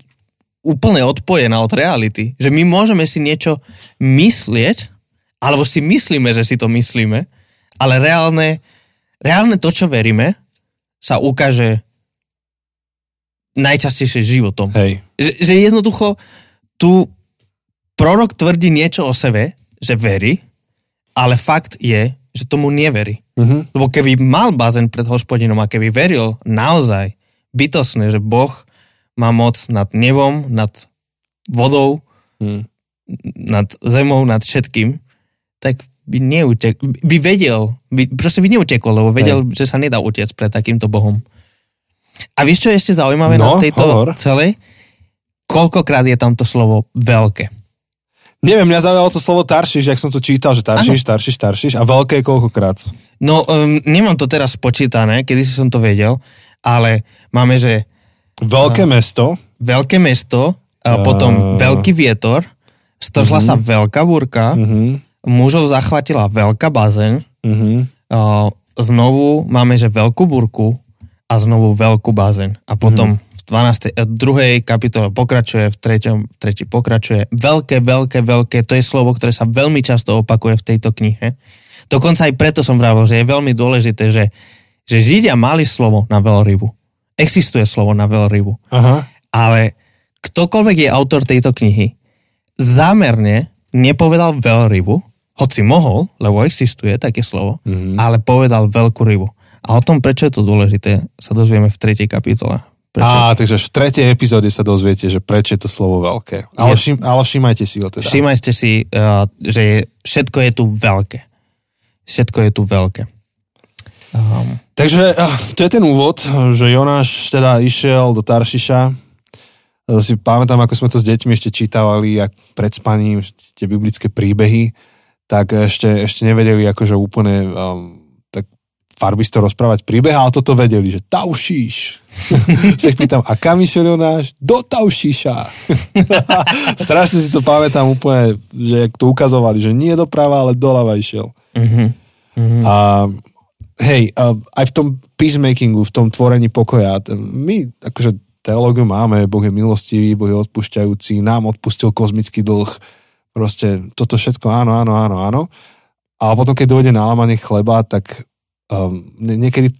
Speaker 1: úplne odpojená od reality. Že my môžeme si niečo myslieť, alebo si myslíme, že si to myslíme, ale reálne, reálne to, čo veríme, sa ukáže najčastejšie životom.
Speaker 2: Hej.
Speaker 1: Že, že jednoducho tu prorok tvrdí niečo o sebe, že verí, ale fakt je, že tomu neverí.
Speaker 2: Mhm.
Speaker 1: Lebo keby mal bazén pred hospodinom a keby veril naozaj bytosne, že Boh má moc nad nebom, nad vodou,
Speaker 2: Hm.
Speaker 1: nad zemou, nad všetkým, tak by neutek, by vedel, by, proste by neutekol, lebo vedel, že sa nedá utiec pred takýmto Bohom. A vieš, čo je ešte zaujímavé
Speaker 2: No,
Speaker 1: na tejto
Speaker 2: hovor.
Speaker 1: celej? Koľkokrát je tam to slovo veľké.
Speaker 2: Neviem, mňa zaujalo to slovo Taršiš, jak som to čítal, že Taršiš, Taršiš, Taršiš a veľké koľkokrát.
Speaker 1: No, um, nemám to teraz počítané, kedy som to vedel, ale máme, že
Speaker 2: Veľké mesto,
Speaker 1: veľké mesto, A- potom veľký vietor, strhla sa veľká búrka,
Speaker 2: mhm,
Speaker 1: mužov zachvatila veľká bazén,
Speaker 2: mhm.
Speaker 1: a znovu máme, že veľkú búrku a znovu veľkú bazén. A potom v 12. eh, druhej kapitole pokračuje, v treťom, v tretí pokračuje. Veľké, veľké, veľké, to je slovo, ktoré sa veľmi často opakuje v tejto knihe. Dokonca aj preto som vravil, že je veľmi dôležité, že, že Židia mali slovo na veľrybu. Existuje slovo na veľrybu.
Speaker 2: Aha.
Speaker 1: Ale ktokoľvek je autor tejto knihy, zámerne nepovedal veľrybu, hoci mohol, lebo existuje také slovo,
Speaker 2: Mhm.
Speaker 1: ale povedal veľkú rybu. A o tom, prečo je to dôležité, sa dozvieme v tretej kapitole. Prečo?
Speaker 2: Á, takže v tretej epizóde sa dozviete, že prečo je to slovo veľké. Ale, všim, ale všimajte si ho teda.
Speaker 1: Všimajte si, uh, že je, všetko je tu veľké. Všetko je tu veľké. Um,
Speaker 2: Takže ah, to je ten úvod, že Jonáš teda išiel do Taršiša. Ja Si pamätám, ako sme to s deťmi ešte čítavali, ak pred spaním, tie biblické príbehy, tak ešte, ešte nevedeli akože úplne um, farbisto rozprávať príbeh, ale toto vedeli, že Taušíš. sa ich pýtam, a kam išiel Jonáš? Do Taušíša. Strašne si to pamätám úplne, že jak to ukazovali, že nie doprava, ale doľava išiel.
Speaker 1: Uh-huh.
Speaker 2: A hej, a aj v tom peacemakingu, v tom tvorení pokoja, my akože teológiu máme, Boh je milostivý, Boh je odpúšťajúci, nám odpustil kozmický dlh, proste toto všetko áno, áno, áno, áno. A potom, keď dojde na lámanie chleba, tak um, nie- niekedy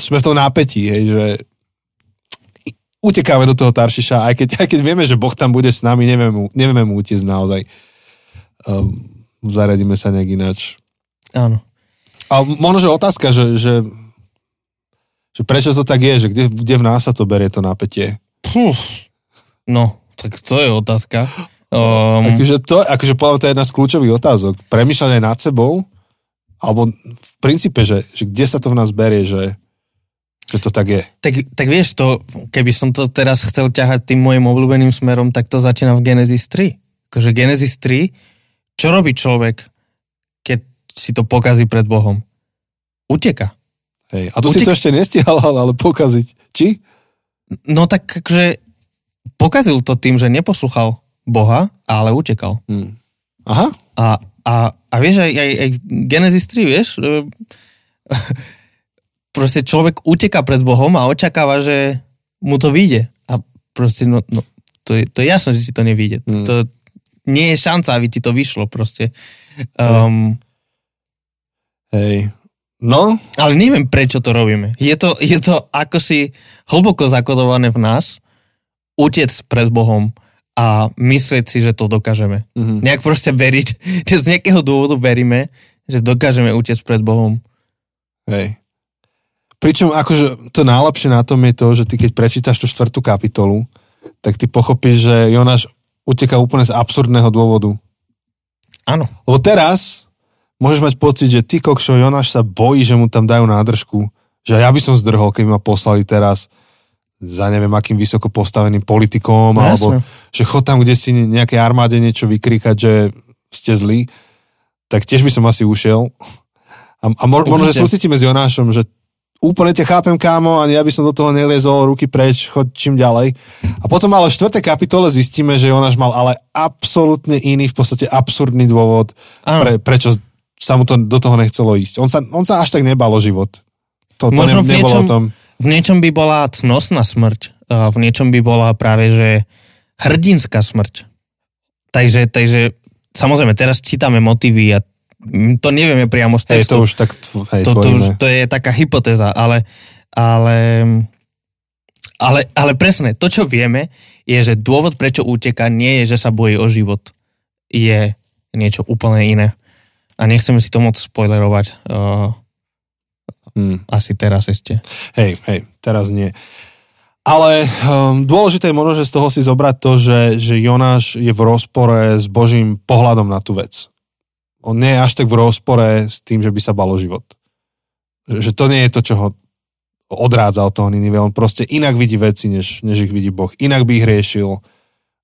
Speaker 2: sme v tom nápetí, hej, že utekáme do toho Taršiša, aj keď, aj keď vieme, že Boh tam bude s nami, nevieme mu, nevieme mu utiecť naozaj. Um, zaradíme sa nejak ináč.
Speaker 1: Áno.
Speaker 2: A možno, že otázka, že, že, že prečo to tak je, že kde, kde v nás sa to berie to napätie?
Speaker 1: Puh. No, tak to je otázka. Um,
Speaker 2: Akože, to, akože podľa to je jedna z kľúčových otázok. Premýšľať aj nad sebou, alebo v princípe, že, že kde sa to v nás berie, že, že to tak je.
Speaker 1: tak, tak vieš to, keby som to teraz chcel ťahať tým môjim obľúbeným smerom, tak to začína v Genesis 3. Akože Genesis 3, čo robí človek, keď si to pokazí pred Bohom? Uteka.
Speaker 2: Hej. A to si
Speaker 1: Utek-
Speaker 2: to ešte nestihal, ale pokaziť. Či?
Speaker 1: No tak akože pokazil to tým, že neposlúchal Boha, ale utekal.
Speaker 2: Hm. Aha.
Speaker 1: A, a, a vieš, aj, aj, aj Genesis 3, vieš, proste človek uteka pred Bohom a očakáva, že mu to vyjde. A proste, no, no to, je, to je jasné, že si to nevyjde.
Speaker 2: Mm.
Speaker 1: To nie je šanca, aby ti to vyšlo proste. Um,
Speaker 2: Hej. No,
Speaker 1: ale neviem, prečo to robíme. Je to, je to ako si hlboko zakodované v nás, utiec pred Bohom a myslieť si, že to dokážeme.
Speaker 2: mhm.
Speaker 1: Nejak proste veriť, že z nejakého dôvodu veríme, že dokážeme utiec pred Bohom.
Speaker 2: Hej. Pričom akože to najlepšie na tom je to, že ty keď prečítaš tú štvrtú kapitolu, tak ty pochopíš, že Jonáš uteká úplne z absurdného dôvodu.
Speaker 1: Áno.
Speaker 2: Lebo teraz môžeš mať pocit, že ty kokšo Jonáš sa bojí, že mu tam dajú nádržku. Že ja by som zdrhol, keby ma poslali teraz za neviem akým vysoko postaveným politikom,
Speaker 1: No,
Speaker 2: alebo
Speaker 1: jasné.
Speaker 2: že chod tam, kde si nejakej armáde niečo vykríkať, že ste zlí, tak tiež by som asi ušiel. A, a mo, možno, že súcitíme s Jonášom, že úplne ťa chápem, kámo, ani ja by som do toho neliezol, ruky preč, chod čím ďalej. A potom ale v štvrtej kapitole zistíme, že Jonáš mal ale absolútne iný, v podstate absurdný dôvod, pre, prečo sa mu to do toho nechcelo ísť. On sa, on sa až tak nebal o život. To, to
Speaker 1: Možno
Speaker 2: ne, nebolo
Speaker 1: niečom-
Speaker 2: o tom.
Speaker 1: V niečom by bola cnosná smrť, v niečom by bola práve, že hrdinská smrť. Takže, takže samozrejme, teraz čítame motívy a to nevieme priamo z textu.
Speaker 2: Hej, to už tak hej,
Speaker 1: to, to, už, to je taká hypotéza, ale, ale, ale, ale presne, to, čo vieme, je, že dôvod, prečo úteka, nie je, že sa bojí o život. Je niečo úplne iné. A nechceme si to moc spoilerovať. Uh, hmm. Asi teraz ešte.
Speaker 2: Hej, hej, teraz nie. Ale um, dôležité je možno, že z toho si zobrať to, že, že Jonáš je v rozpore s Božím pohľadom na tú vec. On nie je až tak v rozpore s tým, že by sa balo život. Že to nie je to, čo ho odrádza od toho Ninive. On proste inak vidí veci, než, než ich vidí Boh. Inak by ich riešil.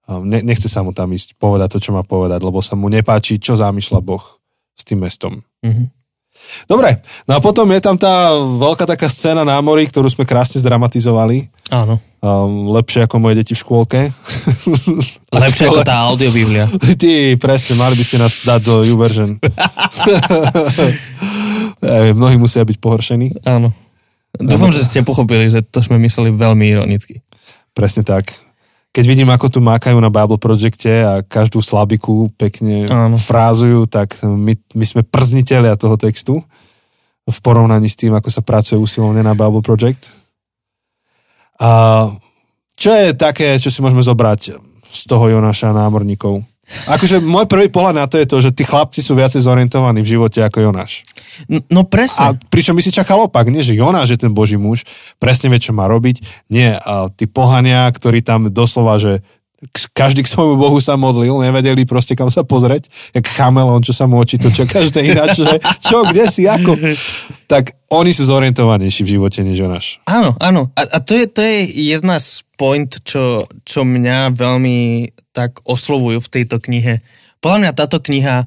Speaker 2: Um, ne, nechce sa mu tam ísť povedať to, čo má povedať, lebo sa mu nepáči, čo zamýšľa Boh s tým mestom. Mm-hmm. Dobre, no a potom je tam tá veľká taká scéna na mori, ktorú sme krásne zdramatizovali.
Speaker 1: Áno.
Speaker 2: Um, lepšie ako moje deti v škôlke.
Speaker 1: Lepšie ako tá audiobiblia.
Speaker 2: Ty, presne, mali by ste nás dať do YouVersion. Mnohí musia byť pohoršení.
Speaker 1: Áno. Dúfam, že ste pochopili, že to sme mysleli veľmi ironicky.
Speaker 2: Presne tak keď vidím, ako tu mákajú na Bible Projecte a každú slabiku pekne Áno. frázujú, tak my, my sme przniteľia toho textu v porovnaní s tým, ako sa pracuje usilovne na Bible Project. A čo je také, čo si môžeme zobrať z toho Jonáša námorníkov? Akože môj prvý pohľad na to je to, že tí chlapci sú viacej zorientovaní v živote ako Jonáš.
Speaker 1: No presne.
Speaker 2: A pričom by si čakal opak, nie že Jonáš je ten boží muž, presne vie, čo má robiť. Nie, a tí pohania, ktorí tam doslova, že každý k svojmu bohu sa modlil, nevedeli proste kam sa pozrieť, jak chamelon, čo sa mu oči točia, každé ináč, že čo, kde si, ako. Tak oni sú zorientovanejší v živote než Jonáš.
Speaker 1: Áno, áno. A, a to, je, to je jedna z point, čo, čo mňa veľmi tak oslovujú v tejto knihe. Podľa mňa táto kniha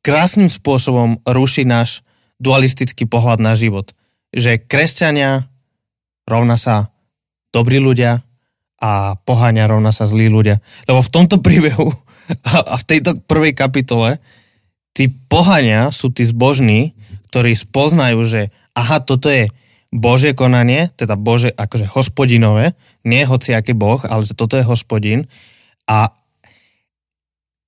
Speaker 1: krásnym spôsobom ruší náš dualistický pohľad na život. Že kresťania rovna sa dobrí ľudia, a poháňa rovna sa zlí ľudia. Lebo v tomto príbehu a v tejto prvej kapitole tí poháňa sú tí zbožní, ktorí spoznajú, že aha, toto je Božie konanie, teda Bože, akože hospodinové, nie hoci aký Boh, ale že toto je hospodin a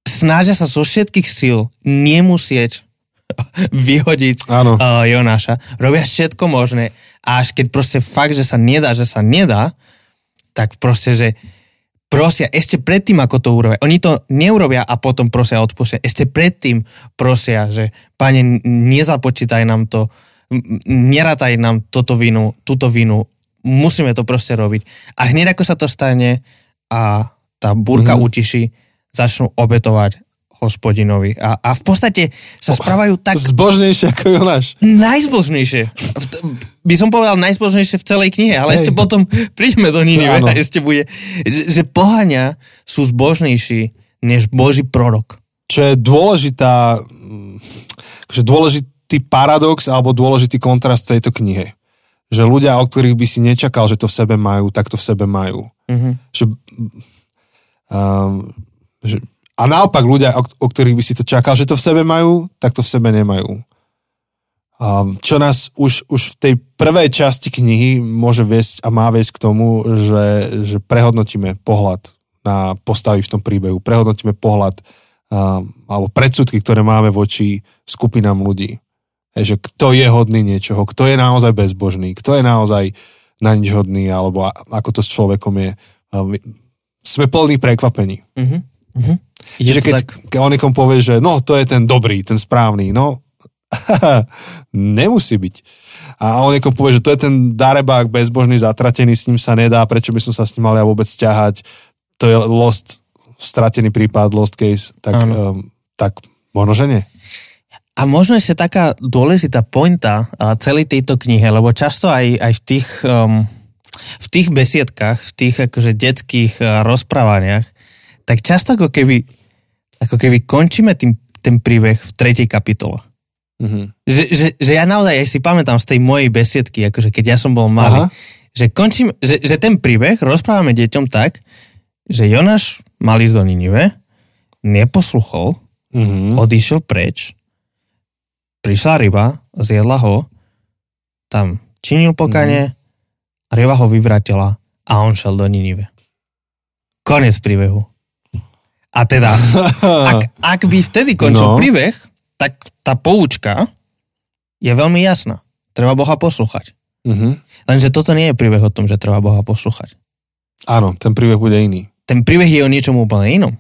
Speaker 1: snažia sa zo všetkých síl nemusieť vyhodiť uh, Jonáša. Robia všetko možné a až keď proste fakt, že sa nedá, že sa nedá, tak proste, že prosia ešte predtým, ako to urobia. Oni to neurobia a potom prosia odpustia. Ešte predtým prosia, že pane, nezapočítaj nám to, nerátaj nám toto vinu, túto vinu, musíme to proste robiť. A hneď ako sa to stane a tá búrka mm. utiší, začnú obetovať hospodinovi. A, a v podstate sa správajú tak...
Speaker 2: Zbožnejšie ako Jonáš.
Speaker 1: Najzbožnejšie. By som povedal najzbožnejšie v celej knihe, ale Hej. ešte potom príďme do Ninive a ešte bude... Že, že pohania sú zbožnejší než Boží prorok.
Speaker 2: Čo je dôležitá... Akože dôležitý paradox alebo dôležitý kontrast tejto knihe. Že ľudia, o ktorých by si nečakal, že to v sebe majú, tak to v sebe majú. Mm-hmm. Že, um, že a naopak ľudia, o, ktorých by si to čakal, že to v sebe majú, tak to v sebe nemajú. Um, čo nás už, už v tej prvej časti knihy môže viesť a má viesť k tomu, že, že prehodnotíme pohľad na postavy v tom príbehu, prehodnotíme pohľad um, alebo predsudky, ktoré máme voči skupinám ľudí. Hej, že kto je hodný niečoho, kto je naozaj bezbožný, kto je naozaj na nič hodný, alebo ako to s človekom je. Um, sme plní prekvapení. Uh-huh. Uh-huh. Čiže keď, tak... keď on niekomu povie, že no, to je ten dobrý, ten správny, no, nemusí byť. A on niekomu povie, že to je ten darebák bezbožný, zatratený, s ním sa nedá, prečo by som sa s ním mal ja vôbec ťahať, to je lost, stratený prípad, lost case, tak, um, tak možno, že nie.
Speaker 1: A možno ešte taká dôležitá pointa celej tejto knihe, lebo často aj, aj v tých um, v tých besiedkách, v tých akože detských rozprávaniach, tak často ako keby ako keby končíme tým, ten príbeh v tretej kapitole. Mm-hmm. Že, že, že ja naozaj ja si pamätám z tej mojej besiedky, akože keď ja som bol malý, Aha. že, končím, že, že ten príbeh rozprávame deťom tak, že Jonáš mal ísť do Ninive, neposluchol, mm-hmm. odišiel preč, prišla ryba, zjedla ho, tam činil pokanie mm-hmm. rieva ho vyvratila a on šel do Ninive. Konec príbehu. A teda, ak, ak by vtedy končil no. príbeh, tak tá poučka je veľmi jasná. Treba Boha poslúchať.
Speaker 2: Mhm.
Speaker 1: Lenže toto nie je príbeh o tom, že treba Boha poslúchať.
Speaker 2: Áno, ten príbeh bude iný.
Speaker 1: Ten príbeh je o niečom úplne inom.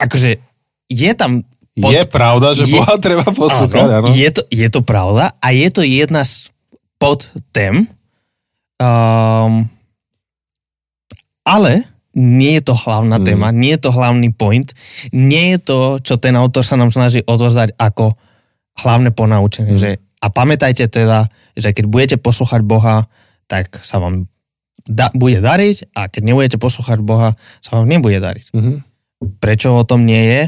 Speaker 1: Akože je tam...
Speaker 2: Pod... Je pravda, že je... Boha treba poslúchať, áno. áno.
Speaker 1: Je, to, je to pravda a je to jedna z pod tém, um, ale nie je to hlavná mm. téma, nie je to hlavný point, nie je to, čo ten autor sa nám snaží odvozať ako hlavné ponaučenie. Mm. Že, a pamätajte teda, že keď budete poslúchať Boha, tak sa vám da, bude dariť a keď nebudete poslúchať Boha, sa vám nebude dariť.
Speaker 2: Mm-hmm.
Speaker 1: Prečo o tom nie je?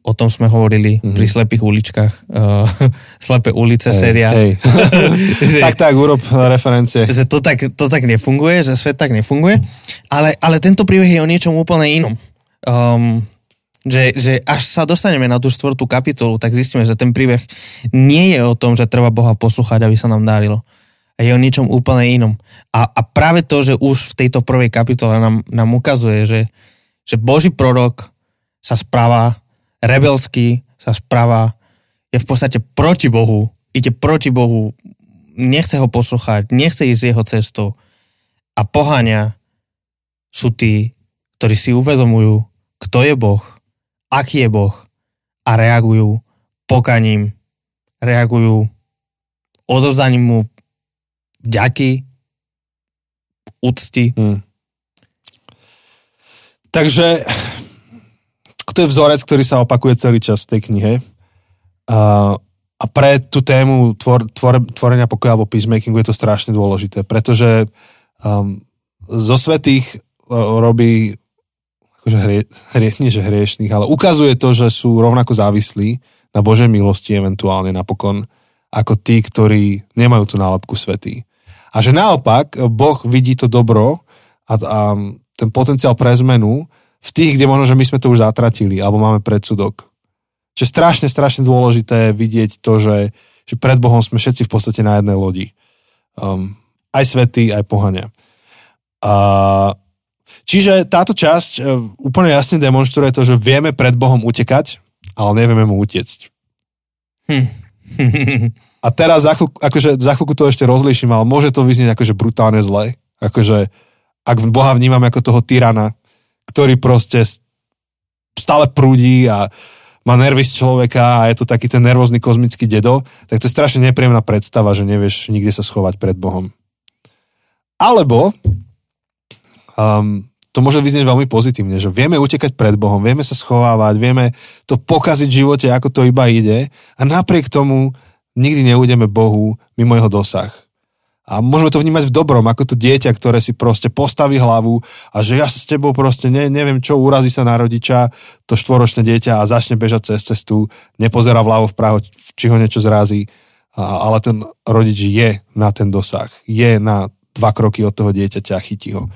Speaker 1: O tom sme hovorili mm-hmm. pri slepých uličkách. Uh, Slepé ulice hey, séria.
Speaker 2: Hey. že, tak, tak, urob referencie.
Speaker 1: Že to tak, to tak nefunguje, že svet tak nefunguje. Ale, ale tento príbeh je o niečom úplne inom. Um, že, že až sa dostaneme na tú štvrtú kapitolu, tak zistíme, že ten príbeh nie je o tom, že treba Boha poslúchať, aby sa nám darilo. A je o niečom úplne inom. A, a práve to, že už v tejto prvej kapitole nám, nám ukazuje, že, že Boží prorok sa správa rebelský sa správa, je v podstate proti Bohu, ide proti Bohu, nechce ho poslúchať, nechce ísť jeho cestou a poháňa sú tí, ktorí si uvedomujú, kto je Boh, aký je Boh a reagujú pokaním, reagujú odovzdaním mu vďaky, úcty.
Speaker 2: Hmm. Takže to je vzorec, ktorý sa opakuje celý čas v tej knihe. A, a pre tú tému tvor, tvor, tvorenia pokoja alebo peacemakingu je to strašne dôležité, pretože um, zo svetých uh, robí akože hrie, hrie, nie že hriešných, ale ukazuje to, že sú rovnako závislí na Božej milosti eventuálne napokon ako tí, ktorí nemajú tú nálepku svetý. A že naopak Boh vidí to dobro a, a ten potenciál pre zmenu v tých, kde možno, že my sme to už zatratili, alebo máme predsudok. Čo je strašne, strašne dôležité vidieť to, že, že pred Bohom sme všetci v podstate na jednej lodi. Um, aj svety, aj pohania. A, čiže táto časť uh, úplne jasne demonstruje to, že vieme pred Bohom utekať, ale nevieme mu utiecť. Hm. A teraz za chvíľku, akože za chvíľku to ešte rozliším, ale môže to vyznieť akože brutálne zle. Akože ak Boha vnímam ako toho tyrana, ktorý proste stále prúdi a má nervy z človeka a je to taký ten nervózny kozmický dedo, tak to je strašne nepríjemná predstava, že nevieš nikde sa schovať pred Bohom. Alebo um, to môže vyznieť veľmi pozitívne, že vieme utekať pred Bohom, vieme sa schovávať, vieme to pokaziť v živote, ako to iba ide a napriek tomu nikdy neudeme Bohu mimo jeho dosah. A môžeme to vnímať v dobrom, ako to dieťa, ktoré si proste postaví hlavu a že ja s tebou proste ne, neviem čo, urazí sa na rodiča, to štvoročné dieťa a začne bežať cez cestu, nepozerá vľavo vpravo, či ho niečo zrazí, ale ten rodič je na ten dosah, je na dva kroky od toho dieťaťa a chytí ho.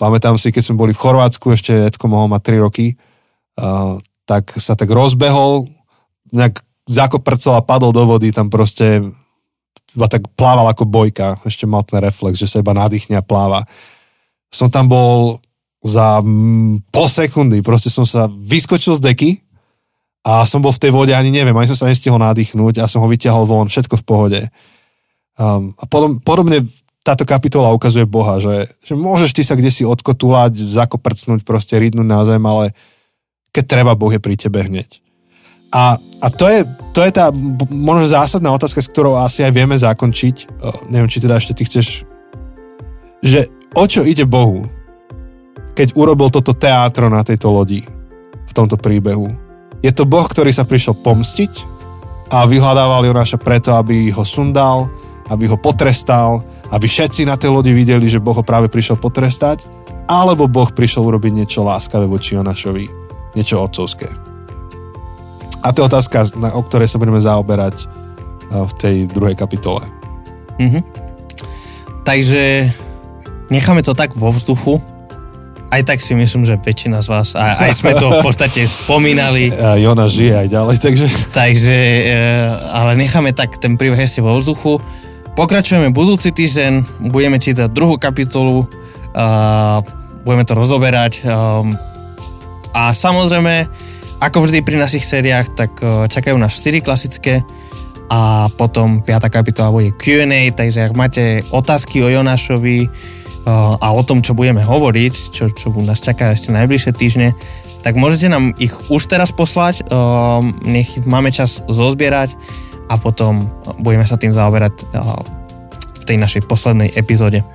Speaker 2: Pamätám si, keď sme boli v Chorvátsku, ešte Edko mohol mať 3 roky, tak sa tak rozbehol, nejak zakoprcol a padol do vody, tam proste iba tak plával ako bojka, ešte mal ten reflex, že sa iba nadýchne a pláva. Som tam bol za mm, pol sekundy, proste som sa vyskočil z deky a som bol v tej vode, ani neviem, ani som sa nestihol nadýchnuť a som ho vyťahol von, všetko v pohode. Um, a podob, podobne táto kapitola ukazuje Boha, že, že môžeš ty sa kde si odkotulať, zakoprcnúť, proste rýdnuť na zem, ale keď treba, Boh je pri tebe hneď. A, a to, je, to je tá možno zásadná otázka, s ktorou asi aj vieme zakončiť. Neviem, či teda ešte ty chceš... Že o čo ide Bohu, keď urobil toto teátro na tejto lodi v tomto príbehu? Je to Boh, ktorý sa prišiel pomstiť a vyhľadával Jonáša preto, aby ho sundal, aby ho potrestal, aby všetci na tej lodi videli, že Boh ho práve prišiel potrestať, alebo Boh prišiel urobiť niečo láskavé voči Jonášovi, niečo otcovské. A to je otázka, o ktorej sa budeme zaoberať e, v tej druhej kapitole.
Speaker 1: Mm-hmm. Takže necháme to tak vo vzduchu. Aj tak si myslím, že väčšina z vás, aj, aj sme to v podstate spomínali.
Speaker 2: A Jona žije aj ďalej, takže...
Speaker 1: Takže, e, ale necháme tak ten príbeh ešte vo vzduchu. pokračujeme budúci týždeň, budeme čítať druhú kapitolu, uh, budeme to rozoberať a samozrejme, ako vždy pri našich sériách, tak uh, čakajú nás 4 klasické a potom 5. kapitola bude Q&A, takže ak máte otázky o Jonášovi uh, a o tom, čo budeme hovoriť, čo, čo nás čaká ešte najbližšie týždne, tak môžete nám ich už teraz poslať, uh, nech máme čas zozbierať a potom budeme sa tým zaoberať v tej našej poslednej epizóde.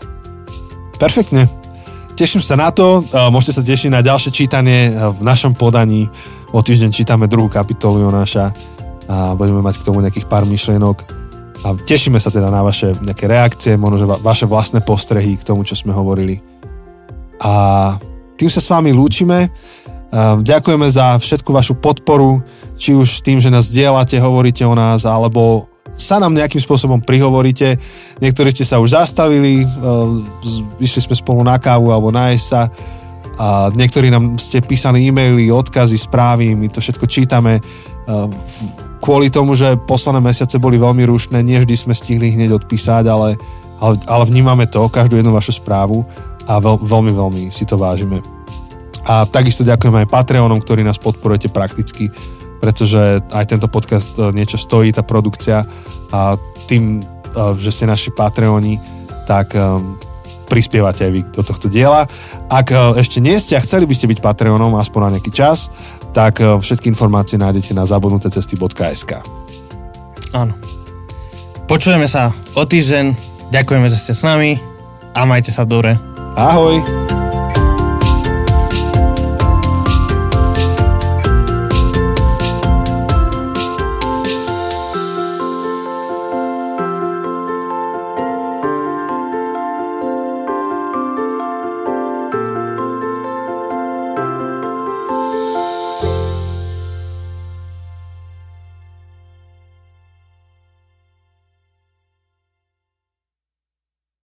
Speaker 2: Perfektne. Teším sa na to. Môžete sa tešiť na ďalšie čítanie v našom podaní. O týždeň čítame druhú kapitolu Jonáša a budeme mať k tomu nejakých pár myšlienok. A tešíme sa teda na vaše nejaké reakcie, možno že va- vaše vlastné postrehy k tomu, čo sme hovorili. A tým sa s vami lúčime. Ďakujeme za všetku vašu podporu, či už tým, že nás dielate, hovoríte o nás, alebo sa nám nejakým spôsobom prihovoríte. Niektorí ste sa už zastavili, vyšli sme spolu na kávu alebo na sa a niektorí nám ste písali e-maily, odkazy, správy, my to všetko čítame. Kvôli tomu, že posledné mesiace boli veľmi rušné, nie vždy sme stihli hneď odpísať, ale, ale, ale vnímame to, každú jednu vašu správu a veľ, veľmi, veľmi si to vážime. A takisto ďakujem aj Patreonom, ktorí nás podporujete prakticky, pretože aj tento podcast e, niečo stojí, tá produkcia a tým, e, že ste naši Patreoni, tak e, prispievate aj vy do tohto diela. Ak ešte nie ste a chceli by ste byť Patreonom aspoň na nejaký čas, tak všetky informácie nájdete na zabudnutecesty.sk
Speaker 1: Áno. Počujeme sa o týždeň, ďakujeme, že ste s nami a majte sa dobre.
Speaker 2: Ahoj!